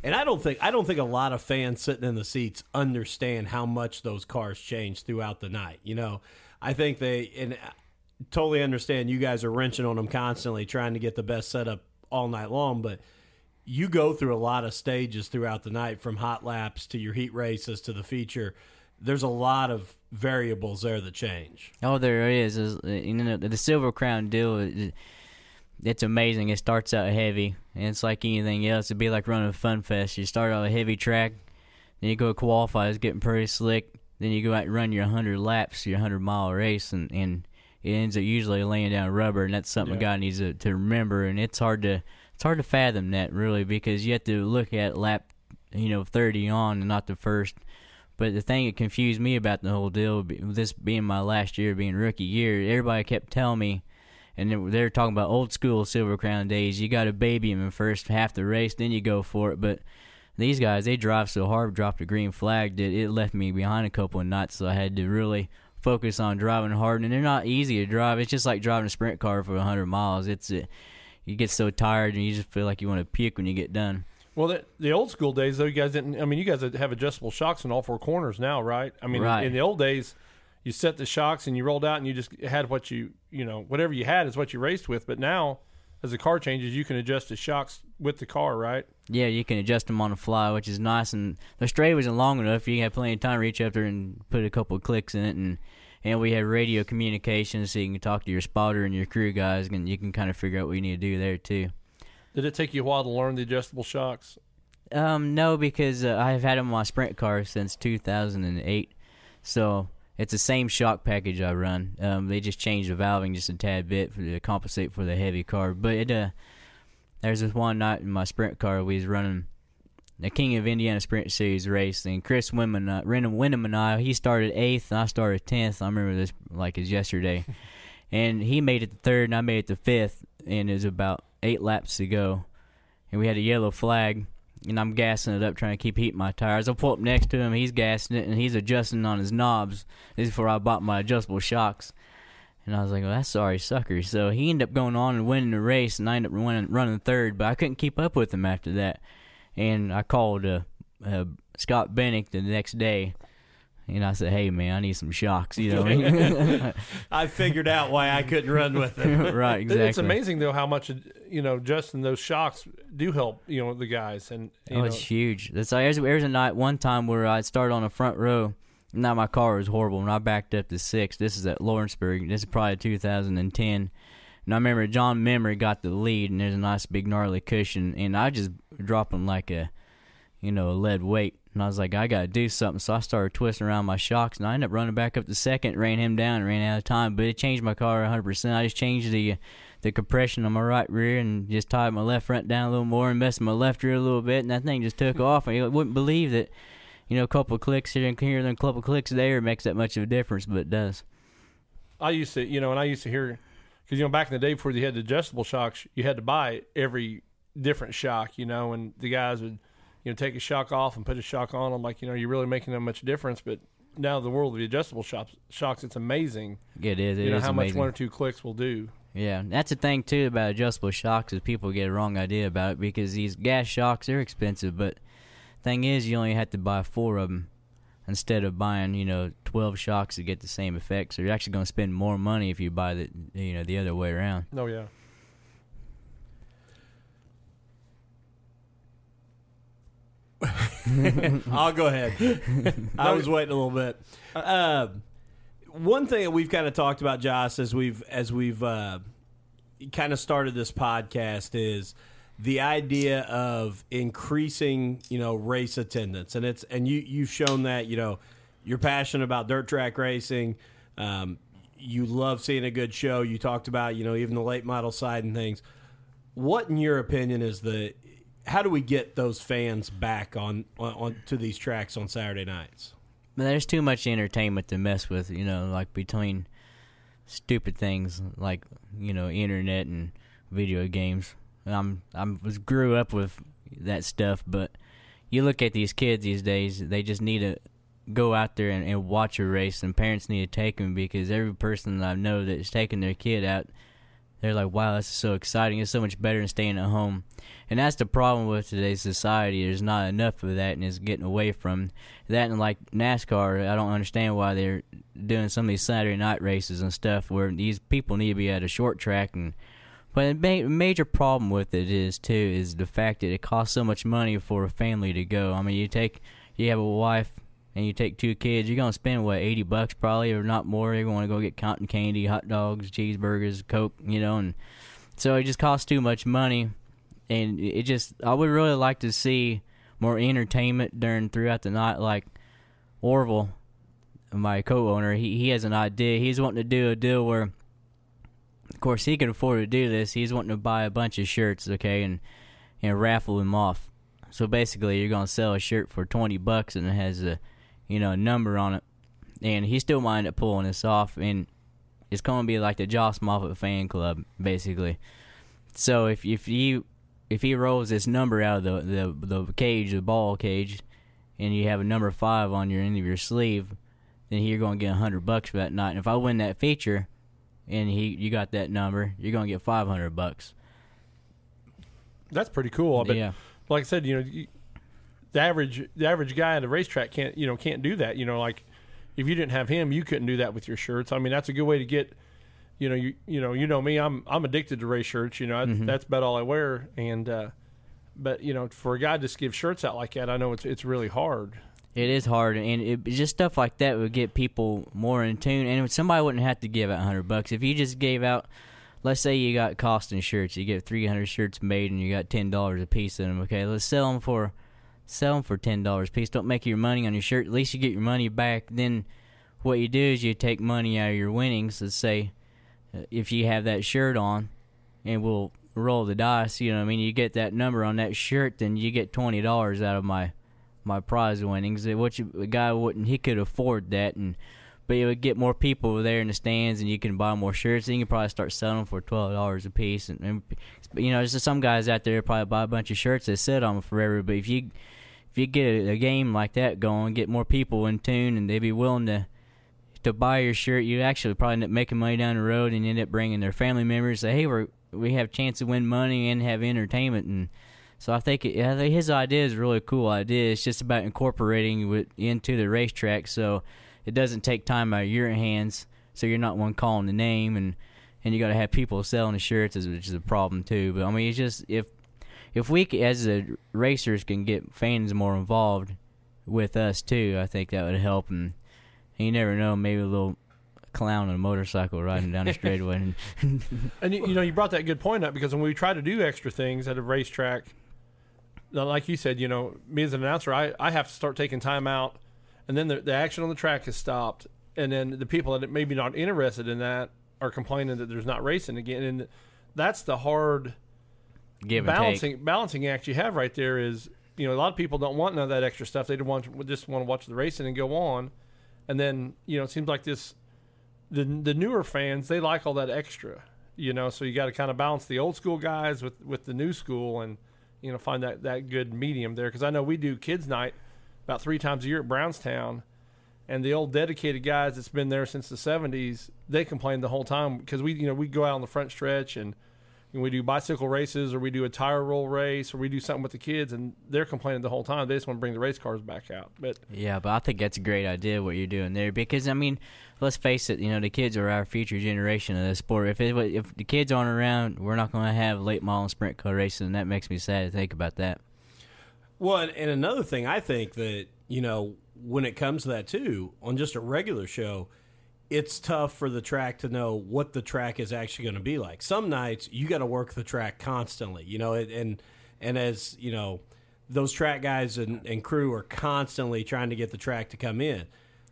And I don't think I don't think a lot of fans sitting in the seats understand how much those cars change throughout the night. You know, I think they and I totally understand you guys are wrenching on them constantly, trying to get the best setup all night long, but you go through a lot of stages throughout the night from hot laps to your heat races to the feature. There's a lot of variables there that change. Oh, there is. You know the Silver Crown deal. It- It's amazing. It starts out heavy, and it's like anything else. It'd be like running a fun fest. You start on a heavy track, then you go qualify. It's getting pretty slick. Then you go out and run your hundred laps, your hundred mile race, and and it ends up usually laying down rubber, and that's something a guy needs to, to remember. And it's hard to it's hard to fathom that really because you have to look at lap, you know, thirty on and not the first. But the thing that confused me about the whole deal, this being my last year, being rookie year, everybody kept telling me, and they're talking about old school Silver Crown days. You got to baby them in first half the race, then you go for it. But these guys, they drive so hard, dropped a green flag that it left me behind a couple of knots. So I had to really focus on driving hard, and they're not easy to drive. It's just like driving a sprint car for 100 miles. It's uh, you get so tired and you just feel like you want to puke when you get done. Well, the, the old school days, though, you guys didn't. I mean, you guys have adjustable shocks in all four corners now, right? I mean, Right. in the old days, you set the shocks and you rolled out and you just had what you, you know, whatever you had is what you raced with. But now, as the car changes, you can adjust the shocks with the car, right? Yeah, you can adjust them on the fly, which is nice. And the straightaway wasn't long enough. You have plenty of time to reach up there and put a couple of clicks in it. And and we have radio communication, so you can talk to your spotter and your crew guys, and you can kind of figure out what you need to do there too. Did it take you a while to learn the adjustable shocks? Um, no, because uh, I've had them on my sprint car since 2008, so it's the same shock package I run. Um, they just changed the valving just a tad bit for, to compensate for the heavy car. But it, uh, there's this one night in my sprint car we was running the King of Indiana Sprint Series race, and Chris Windom, uh, Windom Windom and I, he started eighth, and I started tenth. I remember this like it's yesterday, [laughs] and he made it to third, and I made it to fifth, and it was about eight laps to go, and we had a yellow flag, and I'm gassing it up, trying to keep heat in my tires. I pull up next to him, he's gassing it, and he's adjusting on his knobs. This is before I bought my adjustable shocks. And I was like, well, that's sorry, sucker. So he ended up going on and winning the race, and I ended up winning, running third, but I couldn't keep up with him after that. And I called uh, uh, Scott Bennick the next day, and I said, hey, man, I need some shocks, you know [laughs] I figured out why I couldn't run with them. [laughs] right, exactly. It's amazing though how much you know adjusting those shocks do help you know the guys and you Oh, know, it's huge. That's like, there's, there's a night, one time where I started on the front row. And now my car was horrible, and I backed up to sixth. This is at Lawrenceburg. This is probably 2010. And I remember John Memory got the lead, and there's a nice big gnarly cushion, and I just dropping like a, you know, a lead weight. And I was like, I gotta do something. So I started twisting around my shocks, and I ended up running back up to second, ran him down, ran out of time. But it changed my car 100%. I just changed the the compression on my right rear and just tied my left front down a little more and messed my left rear a little bit, and that thing just took off. You wouldn't believe that, you know, a couple clicks here and here and a couple clicks there makes that much of a difference, but it does. I used to, you know, and I used to hear, because you know, back in the day before you had the adjustable shocks, you had to buy every different shock, you know, and the guys would, you know, take a shock off and put a shock on. I'm like, you know, you're really making that much difference. But now the world of the adjustable shocks, shocks, it's amazing, It is. It you know, is how amazing. much one or two clicks will do. Yeah, that's the thing too about adjustable shocks is people get a wrong idea about it because these gas shocks they're expensive, but thing is you only have to buy four of them instead of buying you know twelve shocks to get the same effect. So you're actually going to spend more money if you buy the you know the other way around. Oh yeah. [laughs] I'll go ahead. I was waiting a little bit. Uh, one thing that we've kind of talked about, Josh, as we've as we've uh, kind of started this podcast is the idea of increasing, you know, race attendance, and it's and you you've shown that you know you're passionate about dirt track racing. Um, you love seeing a good show. You talked about you know even the late model side and things. What, in your opinion, is the how do we get those fans back on, on, on to these tracks on Saturday nights? There's too much entertainment to mess with, you know, like between stupid things like you know internet and video games. I'm I'm was grew up with that stuff, but you look at these kids these days, they just need to go out there and, and watch a race, and parents need to take them because every person that I know that is taking their kid out, they're like, "Wow, this is so exciting! It's so much better than staying at home." And that's the problem with today's society. There's not enough of that, and it's getting away from that. And like NASCAR, I don't understand why they're doing some of these Saturday night races and stuff where these people need to be at a short track and but the ma- major problem with it is too is the fact that it costs so much money for a family to go. I mean, you take you have a wife and you take two kids, you're gonna spend what eighty bucks probably or not more. You're gonna go get cotton candy, hot dogs, cheeseburgers, coke, you know, and so it just costs too much money. And it just I would really like to see more entertainment during throughout the night, like Orville, my co-owner. He he has an idea. He's wanting to do a deal where of course, he can afford to do this. He's wanting to buy a bunch of shirts, okay, and and raffle them off. So basically, you're gonna sell a shirt for twenty bucks, and it has a, you know, a number on it. And he still might end up pulling this off, and it's gonna be like the Joss Moffatt fan club, basically. So if if you if he rolls this number out of the the the cage, the ball cage, and you have a number five on your end of your sleeve, then you're gonna get a hundred bucks for that night. And if I win that feature, and he you got that number, you're gonna get five hundred bucks. That's pretty cool. But Yeah. like I said, you know, the average the average guy at a racetrack can't you know can't do that. You know, like if you didn't have him, you couldn't do that with your shirts. I mean, that's a good way to get. You know, you you know, you know me. I'm I'm addicted to race shirts. You know, Mm-hmm. that's about all I wear. And uh, but you know, for a guy to just give shirts out like that, I know it's it's really hard. It is hard, and it, just stuff like that would get people more in tune. And somebody wouldn't have to give out hundred bucks if you just gave out. Let's say you got Costin shirts, you get three hundred shirts made, and you got ten dollars a piece in them. Okay, let's sell them for sell them for ten dollars a piece. Don't make your money on your shirt. At least you get your money back. Then what you do is you take money out of your winnings. Let's say uh, if you have that shirt on, and we'll roll the dice. You know, what I mean, you get that number on that shirt, then you get twenty dollars out of my my prize winnings. Uh, What you, a guy wouldn't, he could afford that, and but it would get more people there in the stands, and you can buy more shirts. And you can probably start selling them for twelve dollars a piece. And, and you know, there's some guys out there probably buy a bunch of shirts that sit on them forever. But if you if you get a, a game like that going, get more people in tune, and they'd be willing to to buy your shirt, you actually probably end up making money down the road, and end up bringing their family members. Say, hey, we're we have a chance to win money and have entertainment, and so I think, it, I think his idea is a really cool idea. It's just about incorporating it into the racetrack, so it doesn't take time out of your hands. So you're not one calling the name, and and you got to have people selling the shirts, which is a problem too. But I mean, it's just if if we as the racers can get fans more involved with us too, I think that would help. And, and you never know, maybe a little clown on a motorcycle riding down the straightaway. And [laughs] [laughs] And you, you know, you brought that good point up because when we try to do extra things at a racetrack, like you said, you know, me as an announcer, I, I have to start taking time out, and then the, the action on the track has stopped, and then the people that maybe not interested in that are complaining that there's not racing again, and that's the hard give balancing take. balancing act you have right there. Is you know a lot of people don't want none of that extra stuff. They want just want to watch the racing and go on, and then you know it seems like this the the newer fans they like all that extra, you know. So you got to kind of balance the old school guys with with the new school, and you know find that that good medium there. Because I know we do kids night about three times a year at Brownstown, and the old dedicated guys that's been there since the '70s they complain the whole time because we you know we go out on the front stretch and. And we do bicycle races or we do a tire roll race or we do something with the kids and they're complaining the whole time they just want to bring the race cars back out but Yeah, but I think that's a great idea what you're doing there because I mean, let's face it, you know the kids are our future generation of the sport. If it, if the kids aren't around, we're not going to have late model and sprint car racing, and that makes me sad to think about that. Well, and, and another thing, I think that you know when it comes to that too, on just a regular show, it's tough for the track to know what the track is actually going to be like. Some nights you got to work the track constantly, you know, and and as you know, those track guys and, and crew are constantly trying to get the track to come in.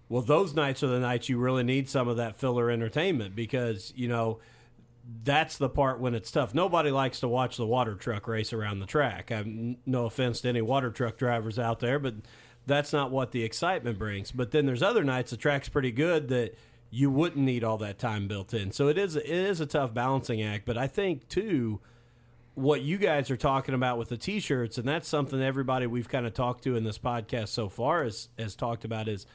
Well, those nights are the nights you really need some of that filler entertainment because you know that's the part when it's tough. Nobody likes to watch the water truck race around the track. I'm, no offense to any water truck drivers out there, but that's not what the excitement brings. But then there's other nights the track's pretty good that you wouldn't need all that time built in. So it is it is a tough balancing act. But I think too, what you guys are talking about with the t-shirts, and that's something everybody we've kind of talked to in this podcast so far has has talked about is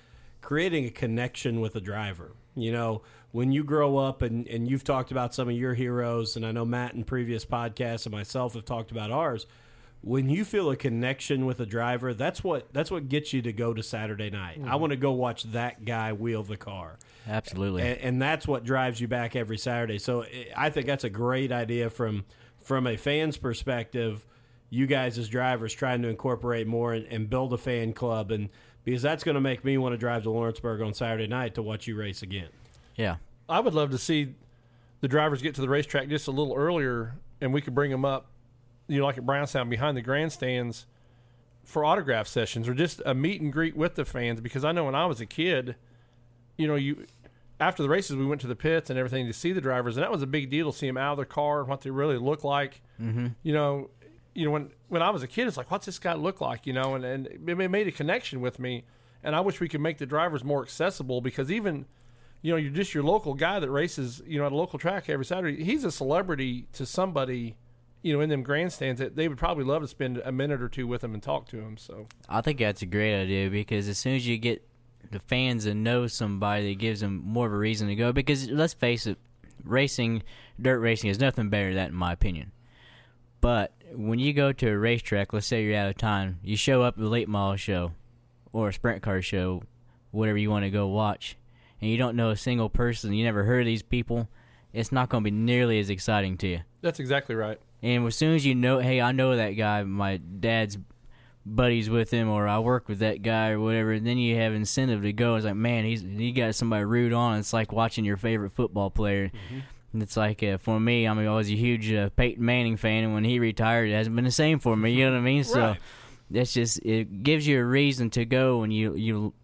creating a connection with the driver. You know, when you grow up and, and you've talked about some of your heroes, and I know Matt in previous podcasts and myself have talked about ours. When you feel a connection with a driver, that's what that's what gets you to go to Saturday night. I want to go watch that guy wheel the car. Absolutely. and, and that's what drives you back every Saturday. So eh, I think that's a great idea from from a fan's perspective. You guys as drivers trying to incorporate more and, and build a fan club, and because that's going to make me want to drive to Lawrenceburg on Saturday night to watch you race again. yeah. I would love to see the drivers get to the racetrack just a little earlier, and we could bring them up, you know, like at Brownstown behind the grandstands for autograph sessions or just a meet and greet with the fans. Because I know when I was a kid, you know, you after the races we went to the pits and everything to see the drivers, and that was a big deal to see them out of their car and what they really look like. Mm-hmm. You know, you know when when I was a kid, it's like, what's this guy look like? You know, and and it made a connection with me. And I wish we could make the drivers more accessible because even you know, you're just your local guy that races, you know, at a local track every Saturday. He's a celebrity to somebody, you know, in them grandstands that they would probably love to spend a minute or two with them and talk to them. So I think that's a great idea because as soon as you get the fans to know somebody, that gives them more of a reason to go. Because let's face it, racing, dirt racing, is nothing better than that, in my opinion. But when you go to a racetrack, let's say you're out of time, you show up at a late model show or a sprint car show, whatever you want to go watch, and you don't know a single person, you never heard of these people, it's not going to be nearly as exciting to you. that's exactly right. And as soon as you know, hey, I know that guy, my dad's buddies with him, or I work with that guy, or whatever, then you have incentive to go. It's like, man, he's he got somebody root on. It's like watching your favorite football player. And it's like uh, for me, I mean, I was a huge uh, Peyton Manning fan, and when he retired, it hasn't been the same for me. You know what I mean? So that's just it gives you a reason to go when you you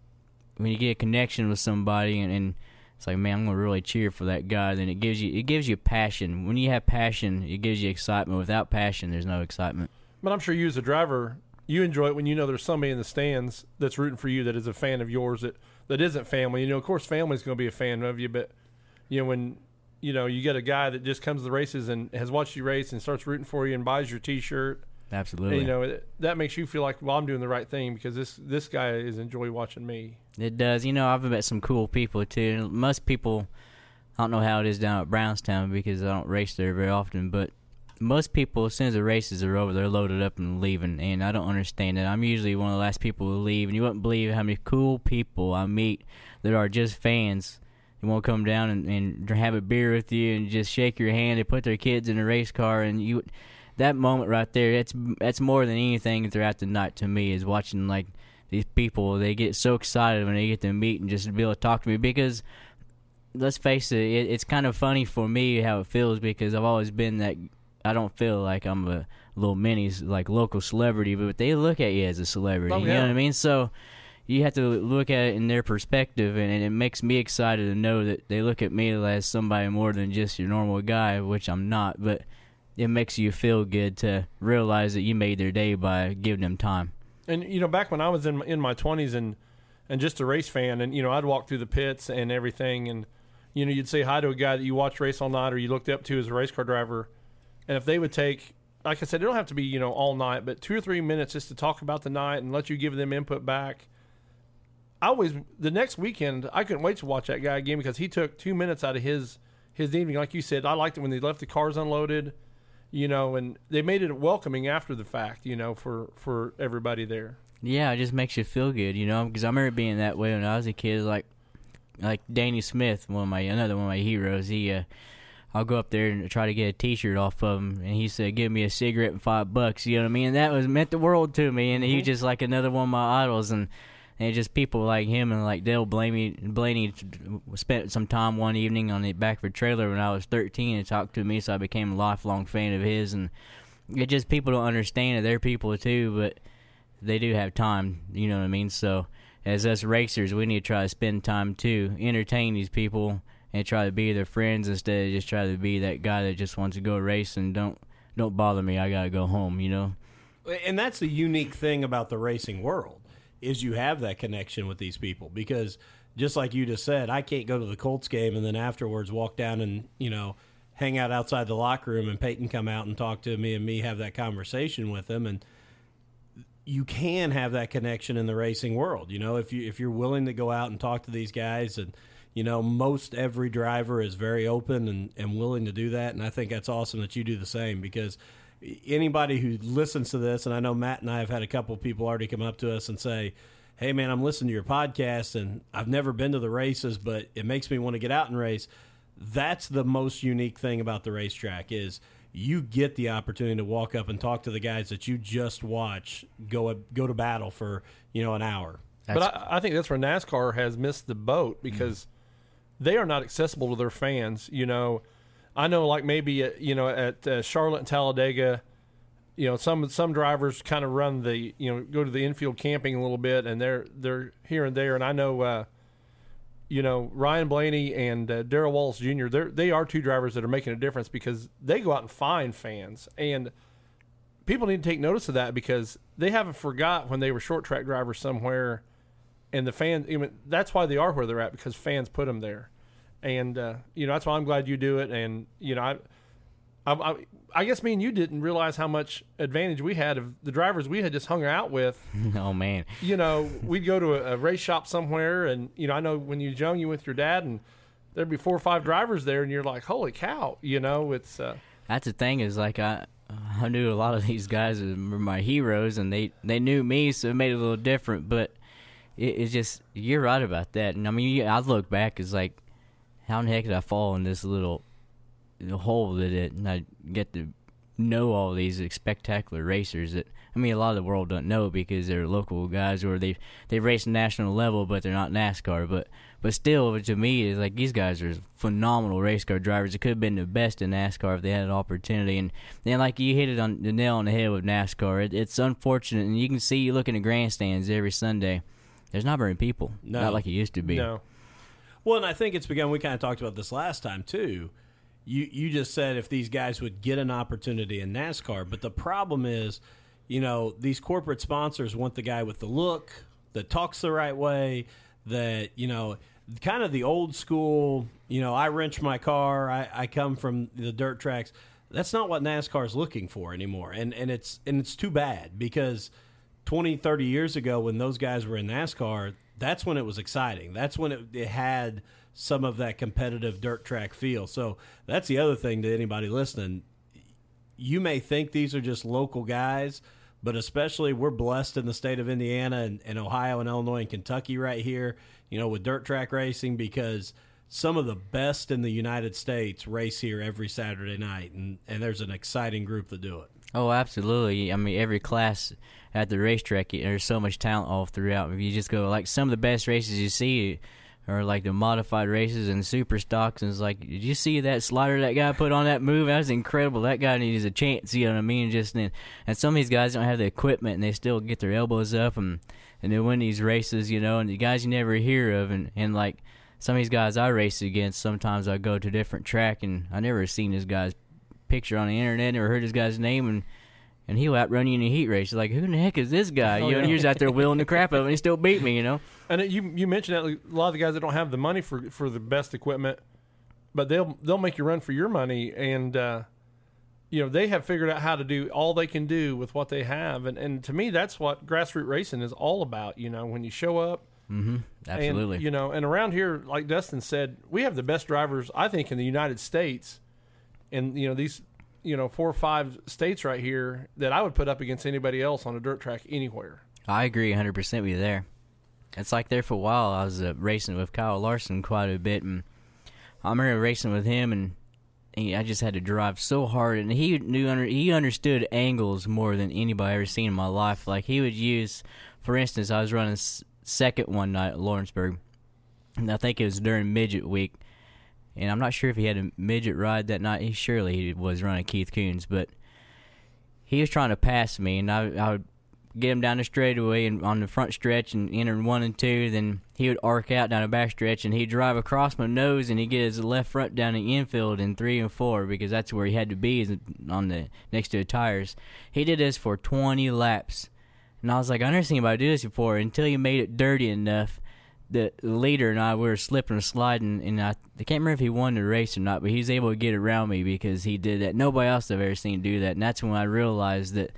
when you get a connection with somebody, and, and it's like, man, I'm gonna really cheer for that guy. Then it gives you it gives you passion. When you have passion, it gives you excitement. Without passion, there's no excitement. But I'm sure you as a driver, you enjoy it when you know there's somebody in the stands that's rooting for you that is a fan of yours that that isn't family. You know, of course, family's to be a fan of you, but you know when you know you get a guy that just comes to the races and has watched you race and starts rooting for you and buys your T-shirt. Absolutely. And, you know it, that makes you feel like well I'm doing the right thing because this this guy is enjoy watching me. It does. You know, I've met some cool people too. Most people, I don't know how it is down at Brownstown because I don't race there very often, but most people, as soon as the races are over, they're loaded up and leaving, and I don't understand it. I'm usually one of the last people to leave, and you wouldn't believe how many cool people I meet that are just fans. They won't come down and, and have a beer with you and just shake your hand. They put their kids in a race car, and you. That moment right there, that's that's more than anything throughout the night to me is watching like these people. They get so excited when they get to meet and just be able to talk to me because let's face it, it, it's kind of funny for me how it feels because I've always been that. I don't feel like I'm a little mini like local celebrity, but they look at you as a celebrity. Oh, You know what I mean? So you have to look at it in their perspective, and, and it makes me excited to know that they look at me as somebody more than just your normal guy, which I'm not. But it makes you feel good to realize that you made their day by giving them time. And you know, back when I was in in my twenties and and just a race fan, and you know, I'd walk through the pits and everything, and you know, you'd say hi to a guy that you watched race all night or you looked up to as a race car driver, and if they would take, like I said, it don't have to be you know all night, but two or three minutes just to talk about the night and let you give them input back. I always the next weekend I couldn't wait to watch that guy again because he took two minutes out of his his evening. Like you said, I liked it when they left the cars unloaded, you know, and they made it welcoming after the fact, you know, for for everybody there. Yeah, it just makes you feel good, you know. Because I remember being that way when I was a kid. Like, like Danny Smith, one of my another one of my heroes. He, uh, I'll go up there and try to get a T-shirt off of him, and he said, "Give me a cigarette and five bucks." You know what I mean? And that was meant the world to me. And he was just like another one of my idols, and and just people like him and like Dale Blaney, Blaney spent some time one evening on the back of a trailer when I was 13 and talked to me, so I became a lifelong fan of his. And it just people don't understand that They're people too, but they do have time. You know what I mean? So as us racers, we need to try to spend time too, entertain these people, and try to be their friends instead of just try to be that guy that just wants to go race and don't don't bother me. I gotta go home. You know. and that's the unique thing about the racing world is you have that connection with these people. Because just like you just said i can't go to the colts game and then afterwards walk down and you know hang out outside the locker room and peyton come out and talk to me and me have that conversation with him. And you can have that connection in the racing world you know if you if you're willing to go out and talk to these guys. And you know most every driver is very open and, and willing to do that. And i think that's awesome that you do the same because anybody who listens to this, and I know Matt and I have had a couple of people already come up to us and say, "Hey, man, I'm listening to your podcast, and I've never been to the races, but it makes me want to get out and race." That's the most unique thing about the racetrack is you get the opportunity to walk up and talk to the guys that you just watch go go to battle for you know an hour. But I, I think that's where NASCAR has missed the boat because they are not accessible to their fans. You know, I know like maybe at, you know at uh, Charlotte and Talladega, you know some some drivers kind of run the you know go to the infield camping a little bit and they're they're here and there. And I know uh, you know Ryan Blaney and uh, Darrell Wallace Jr. They they are two drivers that are making a difference because they go out and find fans and people need to take notice of that because they haven't forgot when they were short track drivers somewhere, and the fans. Even that's why they are where they're at because fans put them there, and uh, you know that's why I'm glad you do it. And you know I, I, I, I guess me and you didn't realize how much advantage we had of the drivers we had just hung out with. [laughs] oh man, You know, we'd go to a, a race shop somewhere, and you know I know when you was young, you went with your dad, and there'd be four or five drivers there, and you're like, holy cow, you know, it's. Uh, that's the thing is like I I knew a lot of these guys were my heroes and they they knew me so it made it a little different but it, it's just you're right about that and I mean I look back it's like how in the heck did I fall in this little hole that it and I get to know all these spectacular racers that I mean a lot of the world don't know because they're local guys or they they race national level but they're not NASCAR but but still to me it's like these guys are phenomenal race car drivers. It could have been the best in NASCAR if they had an opportunity and then like you hit it on the nail on the head with NASCAR. It, it's unfortunate and you can see you look in the grandstands every Sunday. There's not very people. No. Not like it used to be. no. Well, and I think it's begun. We kind of talked about this last time too. You you just said if these guys would get an opportunity in NASCAR, but the problem is, you know, these corporate sponsors want the guy with the look that talks the right way, that you know, kind of the old school. You know, I wrench my car. I, I come from the dirt tracks. That's not what NASCAR is looking for anymore, and and it's and it's too bad because 20, 30 years ago when those guys were in NASCAR, that's when it was exciting. That's when it, it had some of that competitive dirt track feel. So that's the other thing to anybody listening. You may think these are just local guys, but especially we're blessed in the state of Indiana and, and Ohio and Illinois and Kentucky right here, you know, with dirt track racing because some of the best in the United States race here every Saturday night. And, and there's an exciting group that do it. Oh, absolutely. I mean, every class at the racetrack, there's so much talent all throughout. If you just go, like, some of the best races you see are like the modified races and super stocks. And it's like, did you see that slider that guy put on that move? That was incredible. That guy needs a chance, you know what I mean? Just and, and some of these guys don't have the equipment and they still get their elbows up and, and they win these races, you know, and the guys you never hear of. And, and like, some of these guys I race against, sometimes I go to a different track and I never seen this guy's picture on the internet or heard this guy's name and and he'll outrun you in a heat race. Like, who the heck is this guy? Oh, you know, yeah. you're just out there wheeling the crap out of him and he still beat me, you know? [laughs] And you you mentioned that a lot of the guys that don't have the money for for the best equipment, but they'll they'll make you run for your money, and uh, you know they have figured out how to do all they can do with what they have, and and to me that's what grassroots racing is all about. You know, when you show up, Absolutely. and, you know, and around here, like Dustin said, we have the best drivers I think in the United States, and you know these. You know, four or five states right here that I would put up against anybody else on a dirt track anywhere. I agree 100% with you there. It's like there for a while. I was uh, racing with Kyle Larson quite a bit, and I remember racing with him, and he, I just had to drive so hard, and he knew under, he understood angles more than anybody I ever seen in my life. Like he would use, for instance, I was running second one night at Lawrenceburg, and I think it was during midget week, and I'm not sure if he had a midget ride that night. He surely he was running Keith Kunz, but he was trying to pass me, and I, I would get him down the straightaway and on the front stretch and enter one and two. Then he would arc out down the back stretch and he'd drive across my nose and he'd get his left front down the infield in three and four because that's where he had to be on the next to the tires. He did this for 20 laps. And I was like, I never seen anybody do this before until he made it dirty enough. The leader and I we were slipping and sliding, and I, I can't remember if he won the race or not, but he was able to get around me because he did that. Nobody else I've ever seen do that, and that's when I realized that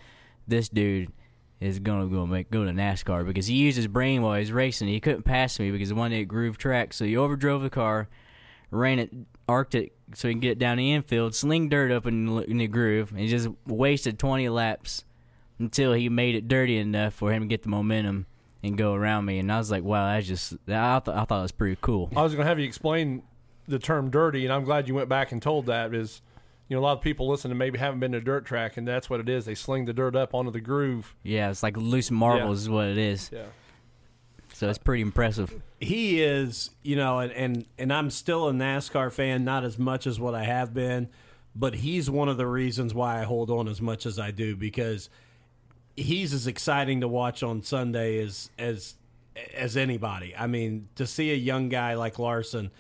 this dude is gonna go make go to NASCAR because he used his brain while he was racing. He couldn't pass me because he wanted a groove track, so he overdrove the car, ran it, arced it so he can get it down the infield, sling dirt up in, the- in the groove, and just wasted 20 laps until he made it dirty enough for him to get the momentum and go around me. And I was like, wow, that's just I thought I thought it was pretty cool. I was going to have you explain the term dirty, and I'm glad you went back and told that. Is you know a lot of people listen to maybe haven't been to a dirt track, and that's what it is. They sling the dirt up onto the groove. Yeah, it's like loose marbles is what it is. Yeah. So it's pretty impressive. he is, you know, and, and and I'm still a NASCAR fan, not as much as what I have been, but he's one of the reasons why I hold on as much as I do because he's as exciting to watch on Sunday as as as anybody. I mean, to see a young guy like Larson,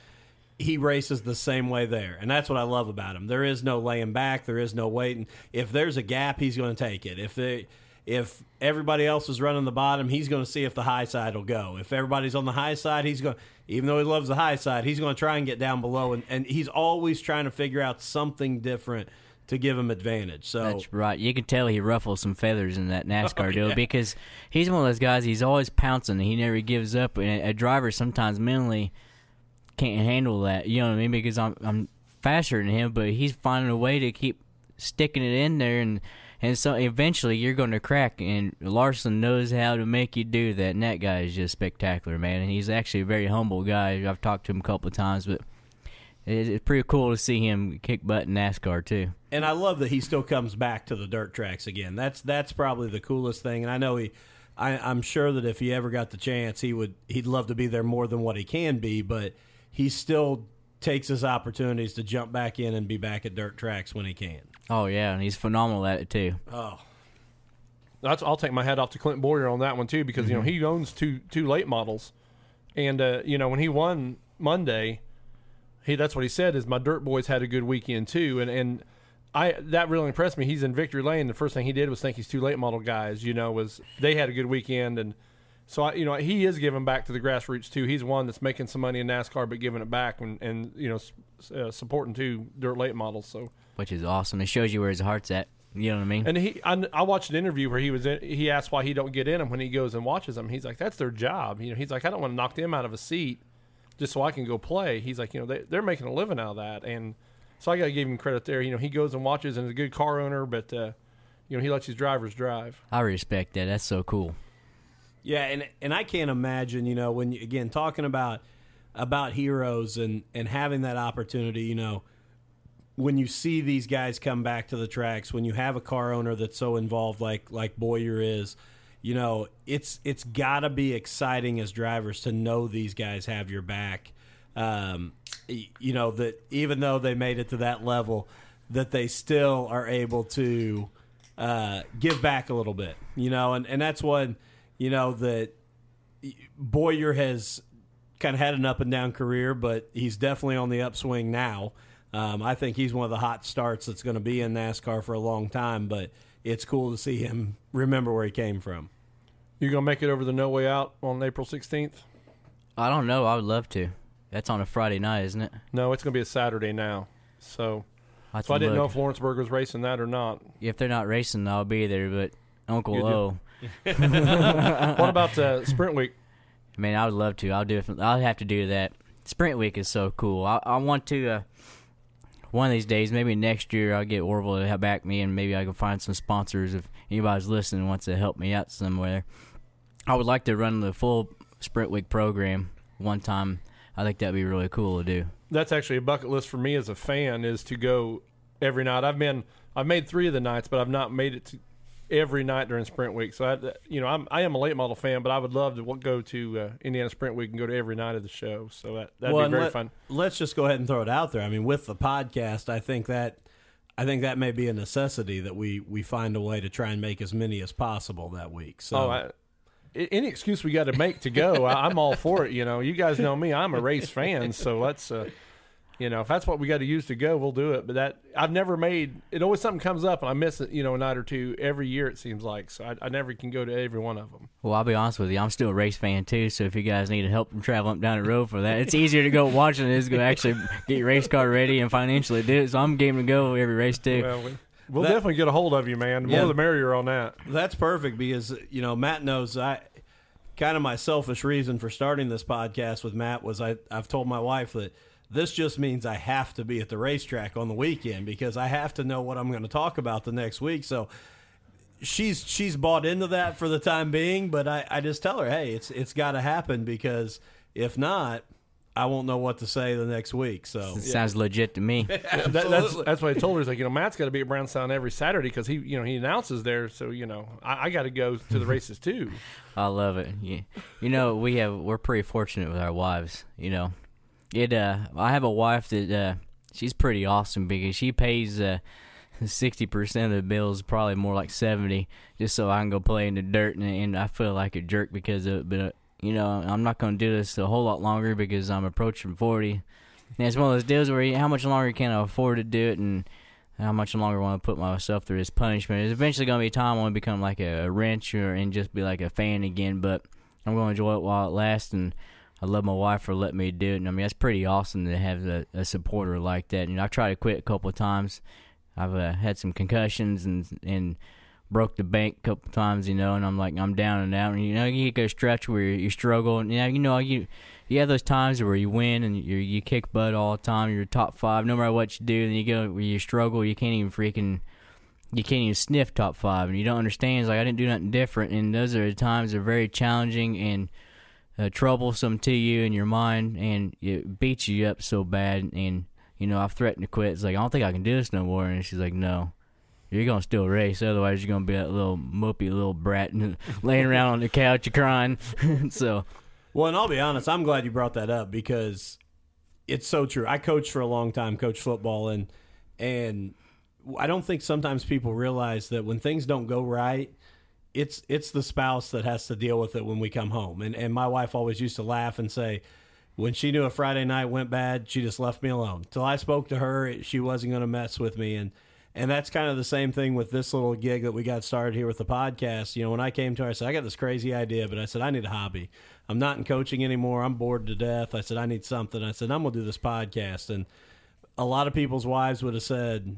he races the same way there, and that's what I love about him. There is no laying back, there is no waiting. If there's a gap, he's going to take it. If they if everybody else is running the bottom, he's going to see if the high side will go. If everybody's on the high side, he's going. Even though he loves the high side, he's going to try and get down below, and, and he's always trying to figure out something different to give him advantage. So That's right. You can tell he ruffles some feathers in that NASCAR [laughs] deal because he's one of those guys. He's always pouncing. He never gives up. And a, a driver sometimes mentally can't handle that. You know what I mean? Because I'm I'm faster than him, but he's finding a way to keep sticking it in there, and and so eventually you're going to crack. And Larson knows how to make you do that. And that guy is just spectacular, man. And he's actually a very humble guy. I've talked to him a couple of times, but. It- It's pretty cool to see him kick butt in NASCAR too. and I love that he still comes back to the dirt tracks again. That's that's probably the coolest thing. And I know he, I, I'm sure that if he ever got the chance, he would he'd love to be there more than what he can be. But he still takes his opportunities to jump back in and be back at dirt tracks when he can. Oh yeah, and he's phenomenal at it too. Oh, That's I'll take my hat off to Clint Bowyer on that one too because you know he owns two two late models, and uh, you know when he won Monday, he that's what he said is my dirt boys had a good weekend too, and and I that really impressed me. He's in victory lane. The first thing he did was think he's two late model guys. You know was they had a good weekend and. So I, you know, he is giving back to the grassroots too. He's one that's making some money in NASCAR, but giving it back and, and you know, uh, supporting two dirt late models. So which is awesome. It shows you where his heart's at. You know what I mean? and he, I, I watched an interview where he was, in, he asked why he don't get in them when he goes and watches them. He's like, that's their job. You know, he's like, I don't want to knock them out of a seat just so I can go play. He's like, you know, they, they're making a living out of that, and so I got to give him credit there. You know, he goes and watches and is a good car owner, but uh, you know, he lets his drivers drive. I respect that. That's so cool. Yeah, and and I can't imagine, you know, when you, again talking about about heroes and and having that opportunity, you know, when you see these guys come back to the tracks, when you have a car owner that's so involved like like Bowyer is, you know, it's it's got to be exciting as drivers to know these guys have your back. Um, you know that even though they made it to that level, that they still are able to uh, give back a little bit. You know, and and that's one you know that Bowyer has kind of had an up and down career, but he's definitely on the upswing now. Um, I think he's one of the hot starts that's going to be in NASCAR for a long time, but it's cool to see him remember where he came from. You gonna make it over the No Way Out on April sixteenth? I don't know. I would love to. That's on a Friday night, isn't it? No, it's gonna be a Saturday now. So, I so I didn't know look. if Lawrenceburg was racing that or not. if they're not racing, I'll be there. But Uncle You do. O, [laughs] what about uh, Sprint Week? man, I would love to. I'll do. I'll have to do that. Sprint week is so cool. I, I want to. Uh, one of these days, maybe next year, I'll get Orville to help back me, and maybe I can find some sponsors if anybody's listening wants to help me out somewhere. I would like to run the full Sprint Week program one time. I think that'd be really cool to do. that's actually a bucket list for me as a fan is to go every night. I've been I've made three of the nights, but I've not made it to every night during Sprint Week. So I, you know, I'm I am a late model fan, but I would love to go to uh, Indiana Sprint Week and go to every night of the show. So that that'd Well, be very let, fun. Let's just go ahead and throw it out there. I mean, with the podcast, I think that I think that may be a necessity that we we find a way to try and make as many as possible that week. So Oh, I, any excuse we got to make to go, I, I'm all for it. You know, you guys know me; I'm a race fan, so let's, uh, you know, if that's what we got to use to go, we'll do it. But that I've never made. It always something comes up, and I miss it. You know, a night or two every year. It seems like so. I, I never can go to every one of them. Well, I'll be honest with you. I'm still a race fan too. So if you guys need to help traveling up down the road for that, it's easier to go watch than it is to actually get your race car ready and financially do it. So I'm game to go every race too. Well, we, we'll That- definitely get a hold of you, man. More Yeah. the merrier on that. That's perfect because you know Matt knows I kind of my selfish reason for starting this podcast with Matt was I I've told my wife that this just means I have to be at the racetrack on the weekend because I have to know what I'm going to talk about the next week. So she's she's bought into that for the time being, but I, I just tell her, hey, it's it's got to happen because if not, I won't know what to say the next week. So It sounds legit to me. [laughs] That, that's Absolutely. that's what I told her. He's like, you know, Matt's got to be at Brownstown every Saturday because he, you know, he announces there. So you know, I, I got to go to the races too. [laughs] I love it. You, you know, we have we're pretty fortunate with our wives. You know, it. Uh, I have a wife that uh, she's pretty awesome because she pays uh, sixty percent of the bills, probably more like seventy, just so I can go play in the dirt. And, and I feel like a jerk because of it. But uh, you know, I'm not to do this a whole lot longer because I'm approaching forty. And it's one of those deals where you, how much longer can I afford to do it and how much longer I want to put myself through this punishment. There's eventually going to be a time I want to become like a, a wrench and just be like a fan again, but I'm going to enjoy it while it lasts. And I love my wife for letting me do it. And I mean, that's pretty awesome to have a, a supporter like that. And I tried to quit a couple of times. I've uh, had some concussions and and broke the bank a couple of times, you know, and I'm like I'm down and out. And you know, you a stretch where you, you struggle, and you know, you know, you you have those times where you win and you you kick butt all the time. You're top five, no matter what you do. Then you go where you struggle, you can't even freaking you can't even sniff top five, and you don't understand. It's like I didn't do nothing different, and those are the times that are very challenging and uh, troublesome to you in your mind, and it beats you up so bad. And you know, I've threatened to quit. It's like I don't think I can do this no more. And she's like, No, you're gonna still race. Otherwise, you're gonna be that little mopey little brat [laughs] laying around on the couch crying. [laughs] so Well, and I'll be honest, I'm glad you brought that up because it's so true. I coached for a long time, coached football, and and I don't think sometimes people realize that when things don't go right, it's it's the spouse that has to deal with it when we come home. And and my wife always used to laugh and say, when she knew a Friday night went bad, she just left me alone. Till I spoke to her, she wasn't going to mess with me. And and that's kind of the same thing with this little gig that we got started here with the podcast. You know, when I came to her, I said, I got this crazy idea, but I said, I need a hobby. I'm not in coaching anymore. I'm bored to death. I said, I need something. I said, I'm going to do this podcast. And a lot of people's wives would have said,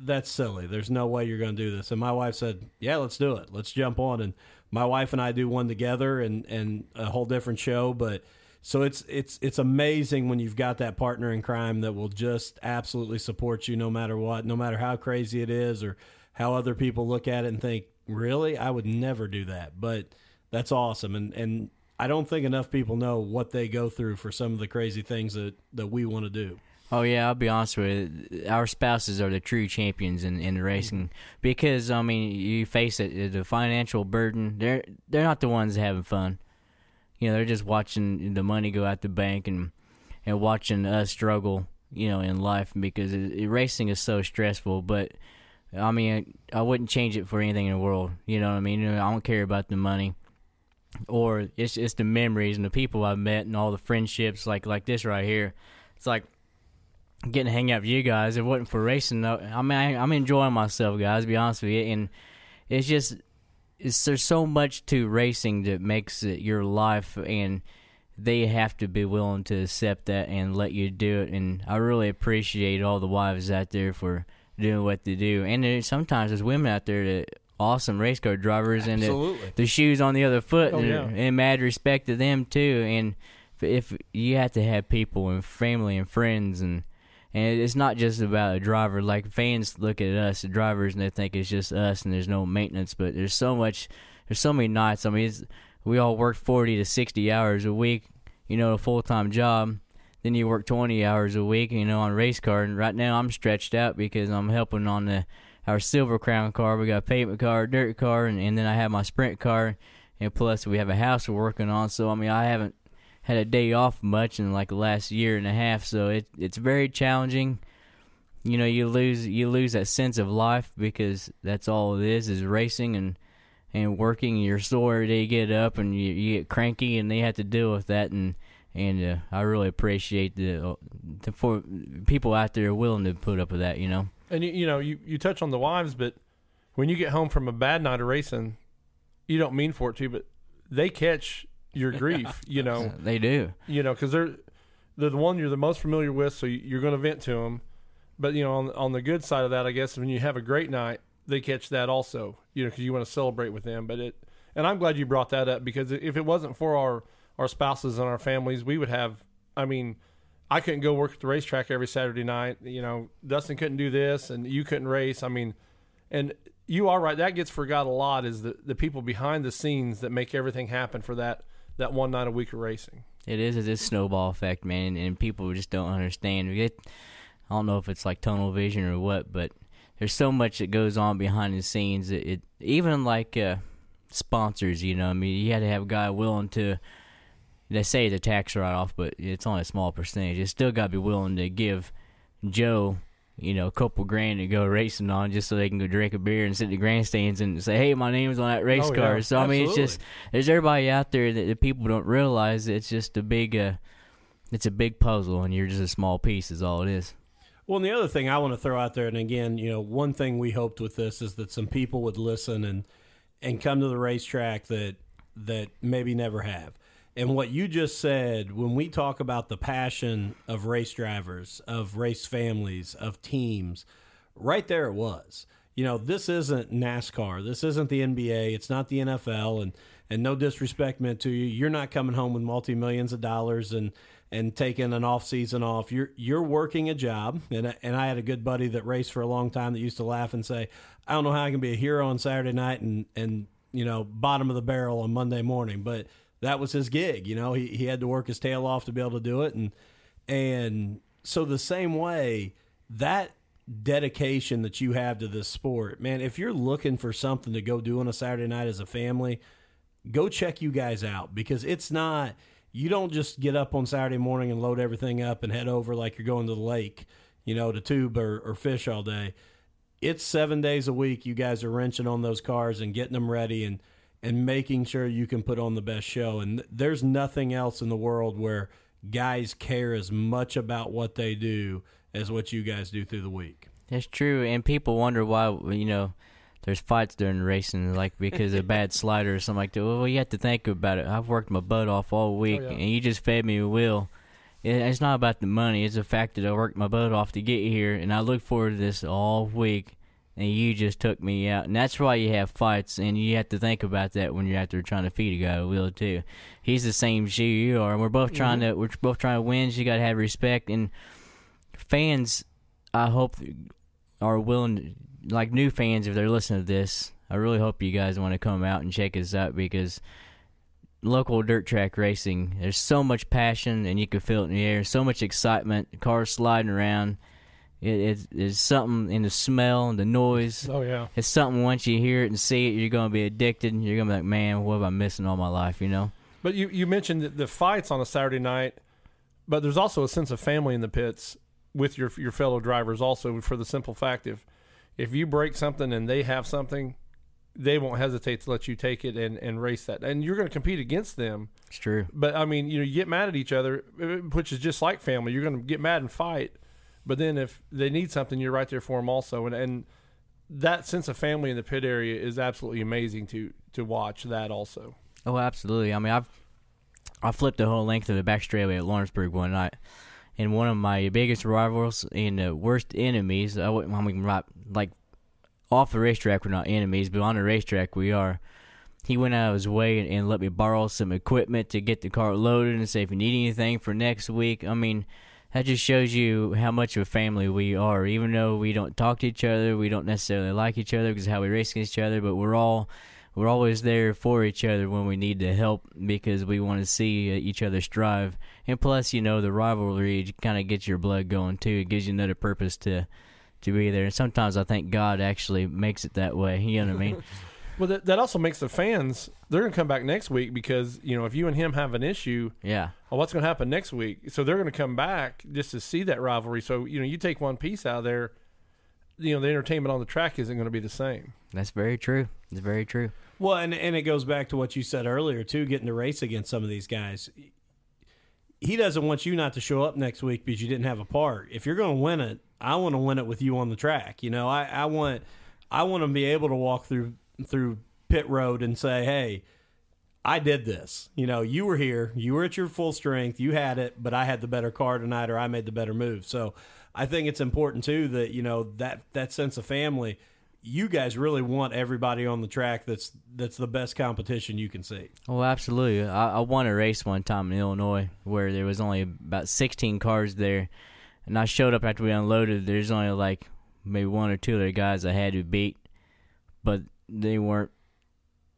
that's silly. There's no way you're going to do this. And my wife said, yeah, let's do it. Let's jump on. And my wife and I do one together and, and a whole different show. But so it's, it's, it's amazing when you've got that partner in crime that will just absolutely support you no matter what, no matter how crazy it is or how other people look at it and think, really, I would never do that. But that's awesome. And, and I don't think enough people know what they go through for some of the crazy things that, that we want to do. Oh yeah, I'll be honest with you. Our spouses are the true champions in, in racing because I mean, you face it, the financial burden. They're they're not the ones having fun. You know, they're just watching the money go out the bank and and watching us struggle. You know, in life because it, it, racing is so stressful. But I mean, I wouldn't change it for anything in the world. You know what I mean? I don't care about the money or it's it's the memories and the people I've met and all the friendships like like this right here. It's like getting to hang out with you guys. If it wasn't for racing, though, I mean, I, I'm enjoying myself, guys. To be honest with you, and it's just it's, there's so much to racing that makes it your life, and they have to be willing to accept that and let you do it. And I really appreciate all the wives out there for doing what they do. And sometimes there's women out there that awesome race car drivers and the, Absolutely. the shoes on the other foot Oh, and, yeah. and mad respect to them too. And if you have to have people and family and friends and and it's not just about a driver. Like fans look at us, the drivers, and they think it's just us, and there's no maintenance. But there's so much, there's so many nights. I mean, we all work 40 to 60 hours a week, you know, a full time job. Then you work 20 hours a week, you know, on race car. And right now I'm stretched out because I'm helping on the our silver crown car. We got a pavement car, dirt car, and, and then I have my sprint car, and plus we have a house we're working on. So I mean, I haven't had a day off much in like the last year and a half, so it it's very challenging. you know you lose you lose that sense of life because that's all it is is racing and and working. You're sore. You get up and you, you get cranky, and they have to deal with that. And and uh, I really appreciate the, the for people out there willing to put up with that. You know. And you, you know, you, you touch on the wives, but when you get home from a bad night of racing, you don't mean for it to, but they catch your grief. you know, [laughs] They do. you know, because they're they're the one you're the most familiar with, so you- you're going to vent to them. But you know, on on the good side of that, I guess when you have a great night, they catch that also. You know, because you want to celebrate with them. But it, and I'm glad you brought that up because if it wasn't for our our spouses and our families, we would have. I mean, I couldn't go work at the racetrack every Saturday night. You know, Dustin couldn't do this, and you couldn't race. I mean, and you are right. That gets forgot a lot. Is the the people behind the scenes that make everything happen for that that one night a week of racing. It is it's a snowball effect, man, and people just don't understand. I don't know if it's like tunnel vision or what, but there's so much that goes on behind the scenes. It, it even like uh, sponsors, you know. I mean, you had to have a guy willing to. They say it's a tax write off, but it's only a small percentage. You still got to be willing to give Joe, you know, a couple grand to go racing on just so they can go drink a beer and sit in the grandstands and say, "Hey, my name's on that race Oh, car." yeah, so I mean, it's just there's everybody out there that, that people don't realize it's just a big, uh, it's a big puzzle, and you're just a small piece. Is all it is. Well, and the other thing I want to throw out there, and again, you know, one thing we hoped with this is that some people would listen and and come to the racetrack that that maybe never have. And what you just said, when we talk about the passion of race drivers, of race families, of teams, right there it was. You know, this isn't NASCAR. This isn't the NBA. It's not the NFL. And and no disrespect meant to you. You're not coming home with multi millions of dollars and and taking an off season off. You're you're working a job. And I- and I had a good buddy that raced for a long time that used to laugh and say, I don't know how I can be a hero on Saturday night and and you know bottom of the barrel on Monday morning, but that was his gig. You know, he he had to work his tail off to be able to do it. And and so the same way that dedication that you have to this sport, man, if you're looking for something to go do on a Saturday night as a family, go check you guys out because it's not you don't just get up on Saturday morning and load everything up and head over like you're going to the lake, you know, to tube or, or fish all day. It's seven days a week. You guys are wrenching on those cars and getting them ready and and making sure you can put on the best show. And th- there's nothing else in the world where guys care as much about what they do as what you guys do through the week. That's true, and people wonder why you know there's fights during racing, like because of a bad slider or something like that. Well, you have to think about it. I've worked my butt off all oh, week, yeah. and you just fed me a will. It's not about the money; it's the fact that I worked my butt off to get here, and I look forward to this all week. And you just took me out, and that's why you have fights, and you have to think about that when you're out there trying to feed a guy a wheel too. He's the same as you are, and we're both trying mm-hmm. to we're both trying to win. So you got to have respect, and fans. I hope are willing, like new fans, if they're listening to this, I really hope you guys want to come out and check us out because local dirt track racing, there's so much passion and you can feel it in the air, so much excitement, cars sliding around. It, it's, it's something in the smell and the noise. Oh yeah. It's something once you hear it and see it, you're going to be addicted. You're going to be like, man, what am I missing all my life, you know? But you, you mentioned the- fights on a Saturday night, but there's also a sense of family in the pits with your your fellow drivers. Also, for the simple fact if if you break something and they have something, they won't hesitate to let you take it and, and race that. And you're going to compete against them. It's true. But I mean, you know, you get mad at each other, which is just like family. You're going to get mad and fight. But then if they need something, you're right there for them also. And and that sense of family in the pit area is absolutely amazing to to watch that also. Oh, absolutely. I mean, I've I flipped the whole length of the back straightaway at Lawrenceburg one night, and one of my biggest rivals and uh, worst enemies. I. I mean, right, like off the racetrack, we're not enemies, but on the racetrack, we are. He went out of his way and, and let me borrow some equipment to get the car loaded and say if you need anything for next week. I mean, that just shows you how much of a family we are. Even though we don't talk to each other, we don't necessarily like each other because how we race against each other, but we're all we're always there for each other when we need the help because we want to see uh, each other strive. And plus, you know, the rivalry kind of gets your blood going too. It gives you another purpose to to be there. And sometimes I think God actually makes it that way. You know what I mean? [laughs] Well, that, that also makes the fans they're going to come back next week because you know if you and him have an issue, Yeah. well, what's going to happen next week? So they're going to come back just to see that rivalry. So you know, you take one piece out of there, you know, the entertainment on the track isn't going to be the same. That's very true. It's very true. Well, and and it goes back to what you said earlier too, getting to race against some of these guys. He doesn't want you not to show up next week because you didn't have a part. If you're going to win it, I want to win it with you on the track. You know, I, I want I want to be able to walk through through pit road and say, hey. I did this. You know, you were here, you were at your full strength, you had it, but I had the better car tonight or I made the better move. So I think it's important too that, you know, that that sense of family, you guys really want everybody on the track that's that's the best competition you can see. Oh, absolutely. I, I won a race one time in Illinois where there was only about 16 cars there, and I showed up after we unloaded. There's only like maybe one or two other guys I had to beat, but they weren't.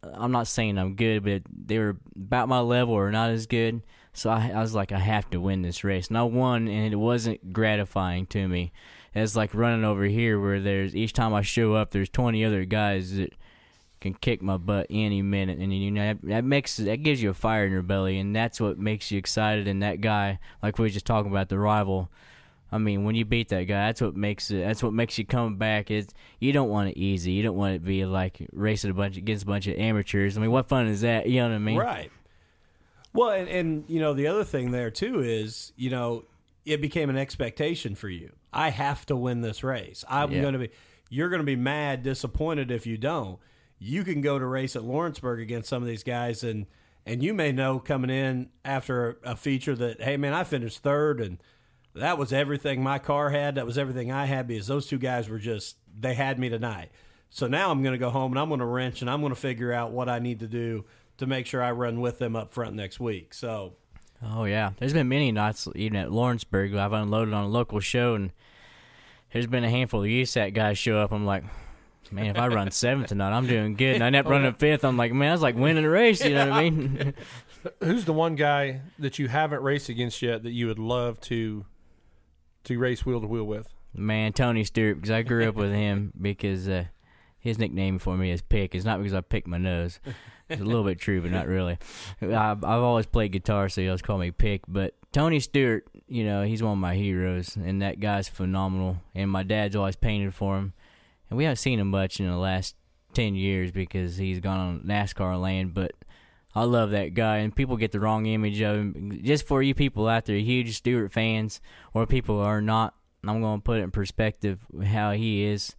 I'm not saying I'm good, but they were about my level or not as good. So I, I was like, I have to win this race, and I won, and it wasn't gratifying to me. It's like running over here where there's each time I show up, there's 20 other guys that can kick my butt any minute, and you know that, makes that gives you a fire in your belly, and that's what makes you excited. And that guy, like we were just talking about, the rival. I mean, when you beat that guy, that's what makes it. That's what makes you come back. Is you don't want it easy. You don't want it to be like racing a bunch against a bunch of amateurs. I mean, what fun is that? You know what I mean? Right. Well, and, and you know the other thing there too is you know it became an expectation for you. I have to win this race. I'm Yeah. going to be. You're going to be mad, disappointed if you don't. You can go to race at Lawrenceburg against some of these guys, and and you may know coming in after a feature that hey man, I finished third, and that was everything my car had. That was everything I had because those two guys were just they had me tonight. So now I'm going to go home and I'm going to wrench and I'm going to figure out what I need to do to make sure I run with them up front next week. So Oh yeah, there's been many nights even at Lawrenceburg. I've unloaded on a local show, and there's been a handful of USAC guys show up. I'm like, man, if I run [laughs] seventh tonight, I'm doing good. And I end up running fifth. I'm like, man, I was like winning a race. You know what I mean? [laughs] Who's the one guy that you haven't raced against yet that you would love to to race wheel to wheel with? man, Tony Stewart, because I grew up with him [laughs] because uh, his nickname for me is Pick. It's not because I pick my nose. It's a little bit true, but not really. I've, I've always played guitar, so he always call me Pick. But Tony Stewart, you know, he's one of my heroes, and that guy's phenomenal. And my dad's always painted for him. And we haven't seen him much in the last 10 years because he's gone on NASCAR land, but I love that guy, and people get the wrong image of him. Just for you people out there, huge Stewart fans, or people are not, I'm going to put it in perspective how he is.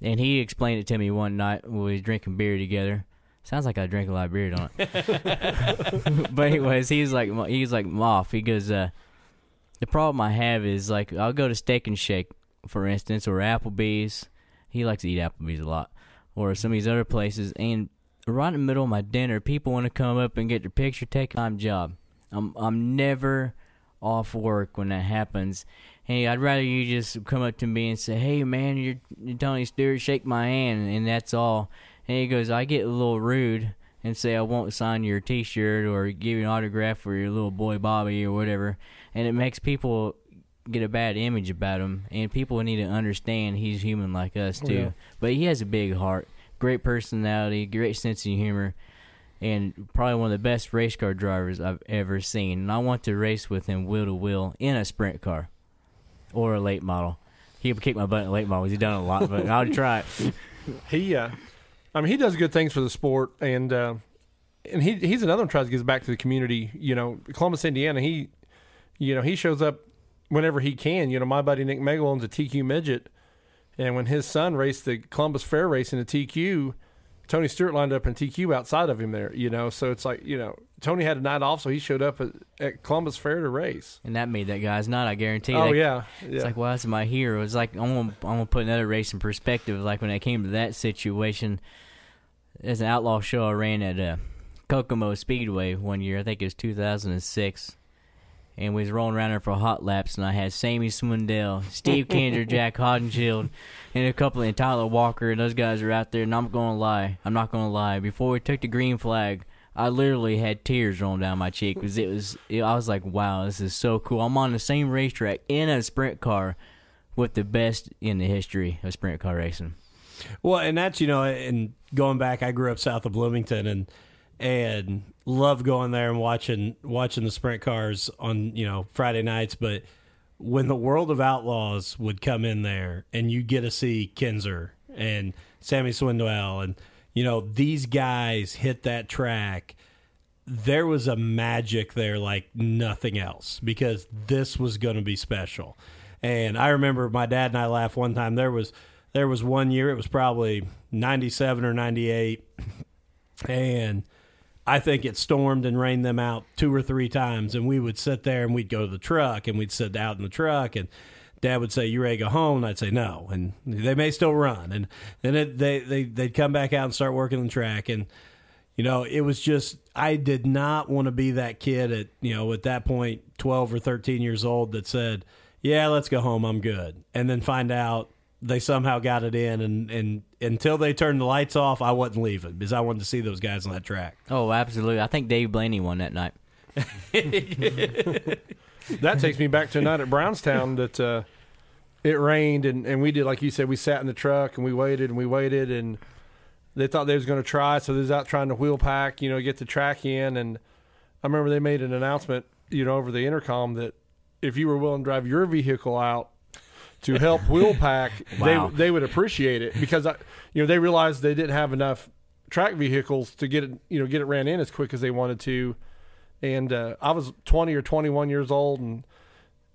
And he explained it to me one night when we was drinking beer together. Sounds like I drink a lot of beer, don't it? [laughs] but anyways, he's like he's like Moff. He goes, uh, the problem I have is like I'll go to Steak and Shake, for instance, or Applebee's. He likes to eat Applebee's a lot, or some of these other places, and right in the middle of my dinner, people want to come up and get their picture taken. I'm job. I'm I'm never off work when that happens. Hey, I'd rather you just come up to me and say, "Hey, man, you're, you're Tony Stewart. Shake my hand," and that's all. And he goes, "I get a little rude and say I won't sign your T-shirt or give you an autograph for your little boy Bobby or whatever," and it makes people get a bad image about him. And people need to understand he's human like us oh, too. Yeah. But he has a big heart, great personality, great sense of humor and probably one of the best race car drivers I've ever seen. And I want to race with him wheel to wheel in a sprint car or a late model. He would kick my butt in late model. He's done a lot, but I'll try it. [laughs] He, uh, I mean, he does good things for the sport, and uh, and he he's another one tries to give back to the community. You know, Columbus, Indiana. He, you know, he shows up whenever he can. You know, my buddy Nick Megal owns a TQ midget, and when his son raced the Columbus Fair race in a TQ, Tony Stewart lined up in TQ outside of him there. You know, so it's like you know, Tony had a night off, so he showed up at, at Columbus Fair to race. And that made that guy's night, I guarantee. Oh That- yeah, yeah. It's like, well, that's my hero. It's like I'm gonna, I'm gonna put another race in perspective. Like when it came to that situation, there's an outlaw show I ran at uh, Kokomo Speedway one year. I think it was 2006, and we was rolling around there for hot laps, and I had Sammy Swindell, Steve Kinser, Jac Haudenschild, and a couple and Tyler Walker, and those guys are out there. And I'm gonna lie, I'm not gonna lie. Before we took the green flag. I literally had tears rolling down my cheek because it was. It, I was like, "Wow, this is so cool." I'm on the same racetrack in a sprint car with the best in the history of sprint car racing. Well, and that's you know, and going back, I grew up south of Bloomington and and love going there and watching watching the sprint cars on you know Friday nights. But when the World of Outlaws would come in there and you get to see Kinser and Sammy Swindell, and you know these guys hit that track there was a magic there like nothing else because this was going to be special. And I remember my dad and I laughed one time. There was there was one year it was probably 97 or 98 and I think it stormed and rained them out two or three times and we would sit there and we'd go to the truck and we'd sit out in the truck and dad would say, "You ready to go home?" And I'd say, "No." And they may still run, and then it, they they they'd come back out and start working the track, and you know, it was just I did not want to be that kid at you know at that point, twelve or thirteen years old, that said, "Yeah, let's go home. I'm good," and then find out they somehow got it in, and and until they turned the lights off, I wasn't leaving because I wanted to see those guys on that track. Oh, absolutely. I think Dave Blaney won that night. [laughs] that takes me back to a night at Brownstown that uh, it rained and, and we did like you said we sat in the truck and we waited and we waited and they thought they was going to try so they was out trying to wheel pack you know get the track in and I remember they made an announcement you know over the intercom that if you were willing to drive your vehicle out to help wheel pack Wow. they they would appreciate it because I, you know they realized they didn't have enough track vehicles to get it you know get it ran in as quick as they wanted to and uh, I was 20 or 21 years old and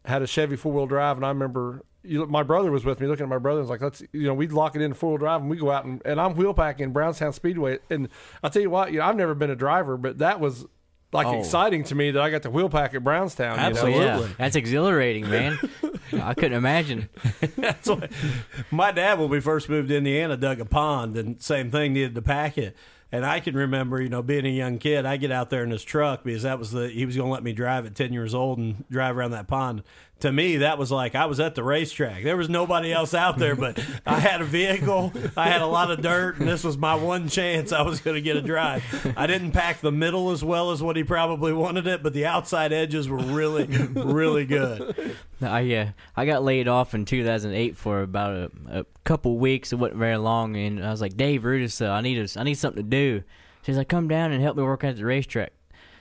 had a Chevy four wheel drive, and I remember you, my brother was with me. Looking at my brother, and was like, "Let's you know, we'd lock it in four wheel drive, and we go out and, and I'm wheel packing Brownstown Speedway." And I tell you what, you know, I've never been a driver, but that was like Oh. exciting to me that I got the wheel pack at Brownstown. You know? Absolutely. Yeah, that's exhilarating, man. [laughs] I couldn't imagine. [laughs] That's what my dad when we first moved to Indiana dug a pond and same thing needed to pack it. And I can remember, you know, being a young kid, I get out there in his truck because that was the he was going to let me drive at ten years old and drive around that pond. To me, that was like I was at the racetrack. There was nobody else out there, but I had a vehicle. I had a lot of dirt, and this was my one chance I was going to get a drive. I didn't pack the middle as well as what he probably wanted it, but the outside edges were really, really good. I uh, I got laid off in 2008 for about a, a couple weeks. It wasn't very long, and I was like, Dave Rudis, uh, I need a, I need something to do. She's like, come down and help me work at the racetrack.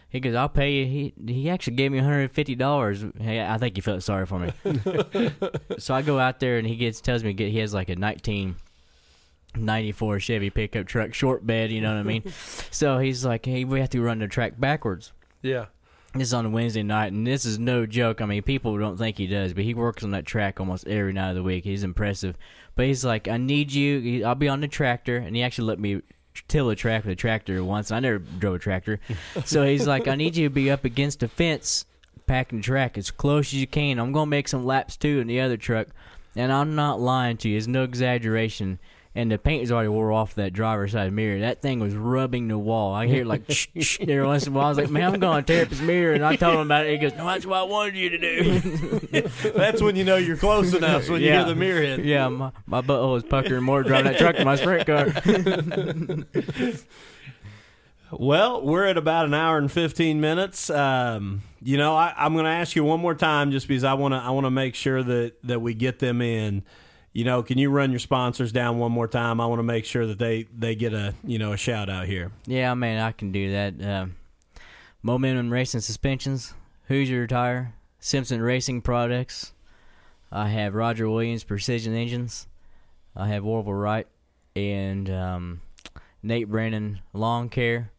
He goes, I'll pay you. He he actually gave me 150 dollars. Hey, I think he felt sorry for me. [laughs] so I go out there and he gets tells me get he has like a 1994 Chevy pickup truck, short bed. You know what I mean? [laughs] so he's like, hey, we have to run the track backwards. Yeah, This is on a Wednesday night, and this is no joke. I mean, people don't think he does, but he works on that track almost every night of the week. He's impressive. But he's like, I need you. I'll be on the tractor, and he actually let me till a track with a tractor once. I never drove a tractor, [laughs] so he's like, I need you to be up against a fence, packing the track as close as you can. I'm gonna make some laps too in the other truck, and I'm not lying to you. It's no exaggeration. And the paint has already wore off that driver's side mirror. That thing was rubbing the wall. I hear it like shh, shh, every once in a while. I was like, "Man, I'm going to tear up his mirror." And I told him about it. He goes, "No, that's what I wanted you to do." [laughs] That's when you know you're close enough. when you Yeah. hear the mirror hit. yeah, my, my butthole was puckering more driving that truck than my sprint car. [laughs] Well, we're at about an hour and fifteen minutes. Um, you know, I, I'm going to ask you one more time, just because I want to. I want to make sure that that we get them in. You know, can you run your sponsors down one more time? I want to make sure that they they get a you know a shout out here. yeah, man, I can do that. Um, Momentum Racing Suspensions, Hoosier Tire, Simpson Racing Products. I have Roger Williams Precision Engines. I have Orville Wright and um, Nate Brennan Lawn Care.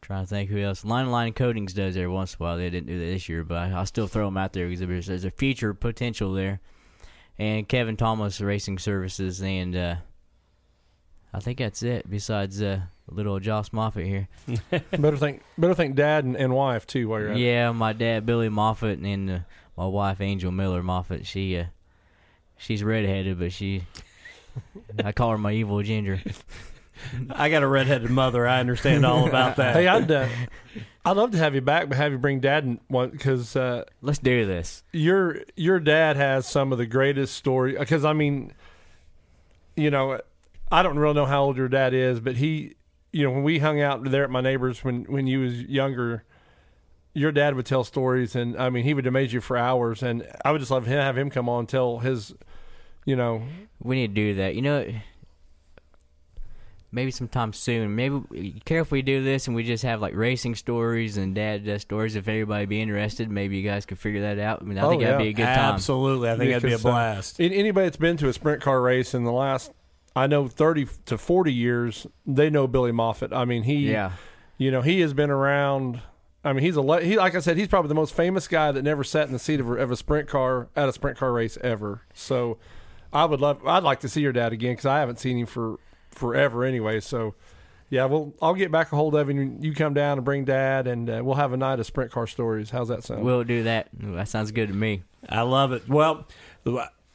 trying to think who else. Line Line Coatings does every once in a while. They didn't do that this year, but I, I'll still throw them out there because there's, there's a future potential there. And Kevin Thomas Racing Services, and uh, I think that's it. Besides uh, little Joss Moffatt here. [laughs] better think better think dad and, and wife too while you're at it. Yeah, my dad Billy Moffatt and uh, my wife Angel Miller Moffatt. She uh, she's redheaded, but she I call her my evil ginger. [laughs] I got a redheaded mother. I understand all about that. Hey, I'd uh, I'd love to have you back, but have you bring dad in one because uh, Let's do this. your your dad has some of the greatest story. Because I mean, you know, I don't really know how old your dad is, but he, you know, when we hung out there at my neighbors when when you was younger, your dad would tell stories, and I mean, he would amaze you for hours. And I would just love to have him come on and tell his, you know, We need to do that. You know, maybe sometime soon. Maybe care if we do this and we just have like racing stories and dad uh, stories. If everybody be interested, maybe you guys could figure that out. I mean, I Oh, think that'd be a good time. Absolutely. I think that'd be a Because, uh, blast. anybody that's been to a sprint car race in the last, I know, thirty to forty years, they know Billy Moffatt. I mean, he, Yeah. you know, he has been around. I mean, he's a le- he. Like I said, he's probably the most famous guy that never sat in the seat of a, of a sprint car at a sprint car race ever. So, I would love. I'd like to see your dad again because I haven't seen him for forever anyway. So, yeah, well, I'll get back a hold of him. You come down and bring dad, and uh, we'll have a night of sprint car stories. How's that sound? We'll do that. That sounds good to me. I love it. Well,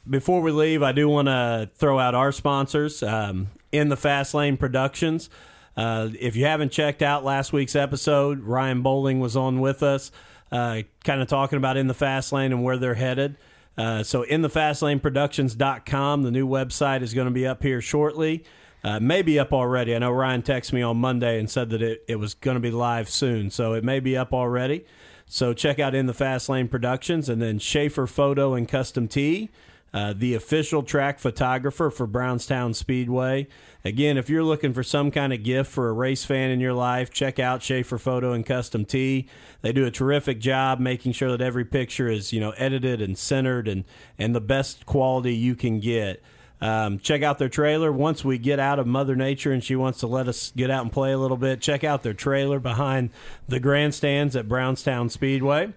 before we leave, I do want to throw out our sponsors um, in the Fast Lane Productions. Uh, if you haven't checked out last week's episode, Ryan Bowling was on with us, uh, kind of talking about in the Fast Lane and where they're headed. Uh, so, in the fastlaneproductions.com, the new website is going to be up here shortly. Uh, maybe up already. I know Ryan texted me on Monday and said that it, it was going to be live soon, so it may be up already. So check out In the Fast Lane Productions and then Schaefer Photo and Custom Tee, uh, the official track photographer for Brownstown Speedway. Again, if you're looking for some kind of gift for a race fan in your life, check out Schaefer Photo and Custom Tee. They do a terrific job making sure that every picture is you know edited and centered and and the best quality you can get. Um, check out their trailer. Once we get out of Mother Nature and she wants to let us get out and play a little bit, check out their trailer behind the grandstands at Brownstown Speedway.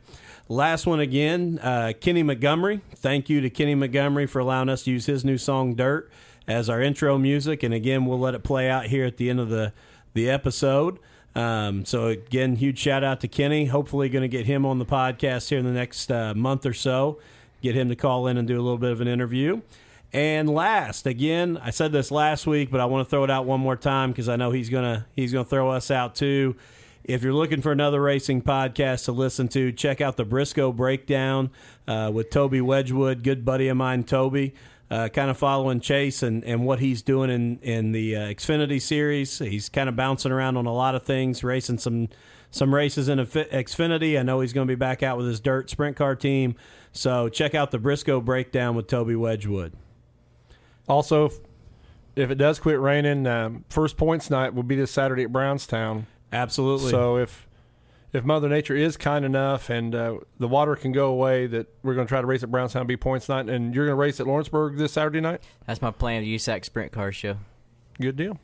Last one again, uh, Kenny Montgomery. Thank you to Kenny Montgomery for allowing us to use his new song "Dirt" as our intro music, and again, we'll let it play out here at the end of the the episode. Um, so again, huge shout out to Kenny. Hopefully, going to get him on the podcast here in the next uh, month or so. Get him to call in and do a little bit of an interview. And last, again, I said this last week, but I want to throw it out one more time because I know he's gonna he's gonna throw us out too. If you're looking for another racing podcast to listen to, check out the Briscoe Breakdown uh, with Toby Wedgwood, good buddy of mine, Toby. Uh, kind of following Chase and, and what he's doing in in the uh, Xfinity series. He's kind of bouncing around on a lot of things, racing some some races in Xfi- Xfinity. I know he's going to be back out with his dirt sprint car team. So check out the Briscoe Breakdown with Toby Wedgwood. Also, if, if it does quit raining, um, first points night will be this Saturday at Brownstown. Absolutely. So if if Mother Nature is kind enough and uh, the water can go away, that we're going to try to race at Brownstown be points night, and you're going to race at Lawrenceburg this Saturday night. That's my plan. The USAC Sprint Car Show. Good deal.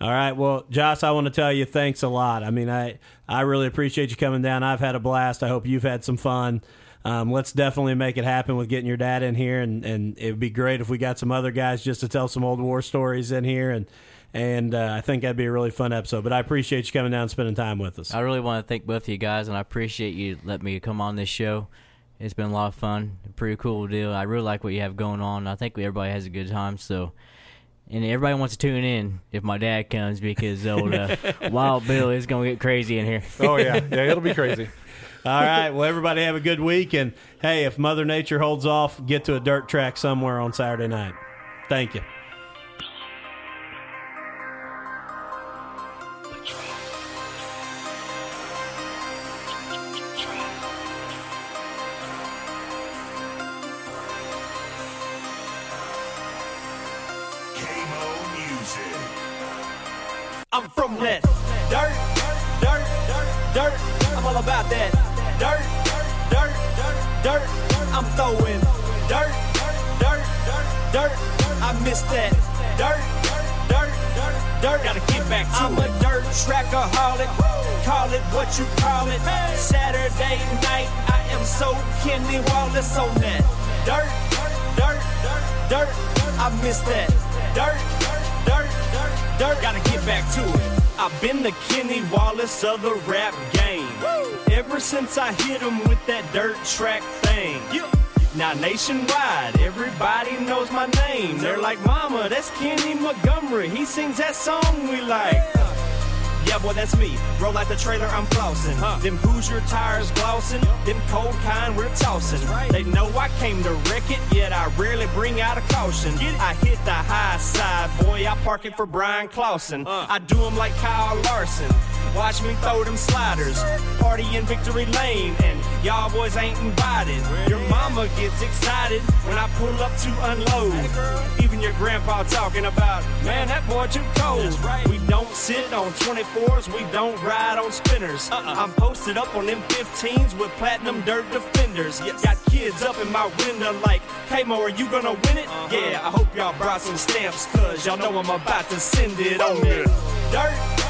All right. Well, Josh, I want to tell you thanks a lot. I mean, I I really appreciate you coming down. I've had a blast. I hope you've had some fun. Um, let's definitely make it happen with getting your dad in here, and, and it would be great if we got some other guys just to tell some old war stories in here, and and uh, I think that'd be a really fun episode. But I appreciate you coming down and spending time with us. I really want to thank both of you guys, and I appreciate you letting me come on this show. It's been a lot of fun, pretty cool deal. I really like what you have going on. I think everybody has a good time. So, and everybody wants to tune in if my dad comes because old uh, [laughs] Wild Bill is gonna get crazy in here. Oh yeah, yeah, it'll be crazy. [laughs] All right. Well, everybody have a good week, and hey, if Mother Nature holds off, get to a dirt track somewhere on Saturday night. Thank you. Kenny Wallace on that dirt, dirt, dirt. Dirt. I miss that Dirt, dirt, dirt, dirt. Gotta get back to it. I've been the Kenny Wallace of the rap game. Ever since I hit him with that dirt track thing. Now nationwide, everybody knows my name. They're like, Mama, that's Kenny Montgomery. He sings that song we like. Yeah, boy, that's me. Roll out the trailer, I'm flossing. Them Hoosier tires glossing. Them cold kind we're tossing. Right. They know I came to wreck it, yet I rarely bring out a caution. I hit the high side, boy, I park it for Bryan Clauson. I do him like Kyle Larson. Watch me throw them sliders. Party in Victory Lane, and y'all boys ain't invited. Your mama gets excited when I pull up to unload. Even your grandpa talking about, man, that boy too cold. We don't sit on 24s, we don't ride on spinners. Uh-uh. I'm posted up on them 15s with platinum dirt defenders. Got kids up in my window like, hey Mo, are you gonna win it? Uh-huh. Yeah, I hope y'all brought some stamps, cause y'all know I'm about to send it on it. Dirt, dirt,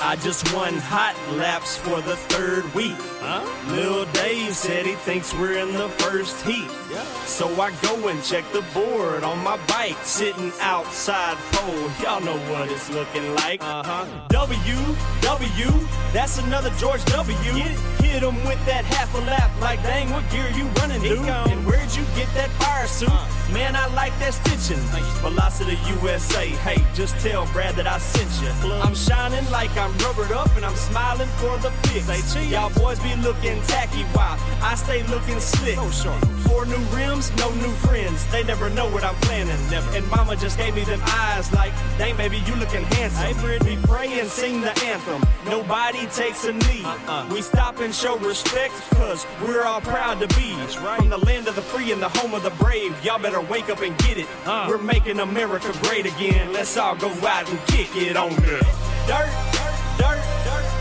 I just won hot laps for the third week. Lil Dave said he thinks we're in the first heat. So I go and check the board on my bike, sitting outside pole. Y'all know what it's looking like. Uh-huh. W, W, that's another George W. Hit him with that half a lap, like dang, what gear you running, dude? And where'd you get that fire suit? Man, I like that stitching. Velocity USA, hey, just tell Brad that I sent you. I'm shining like I'm rubbered up and I'm smiling for the pics. Y'all boys be looking tacky while I stay looking slick. Oh, no short. Four new rims, no new friends. They never know what I'm planning. Never. And mama just gave me them eyes like, dang, baby, you looking handsome. Hey, We pray and sing the anthem. Nobody takes a knee. Uh-uh. We stop and show respect, cause we're all proud to be. From the land of the free and the home of the brave. Y'all better wake up and get it. Uh-huh. We're making America great again. Let's all go out and kick it on the dirt, dirt,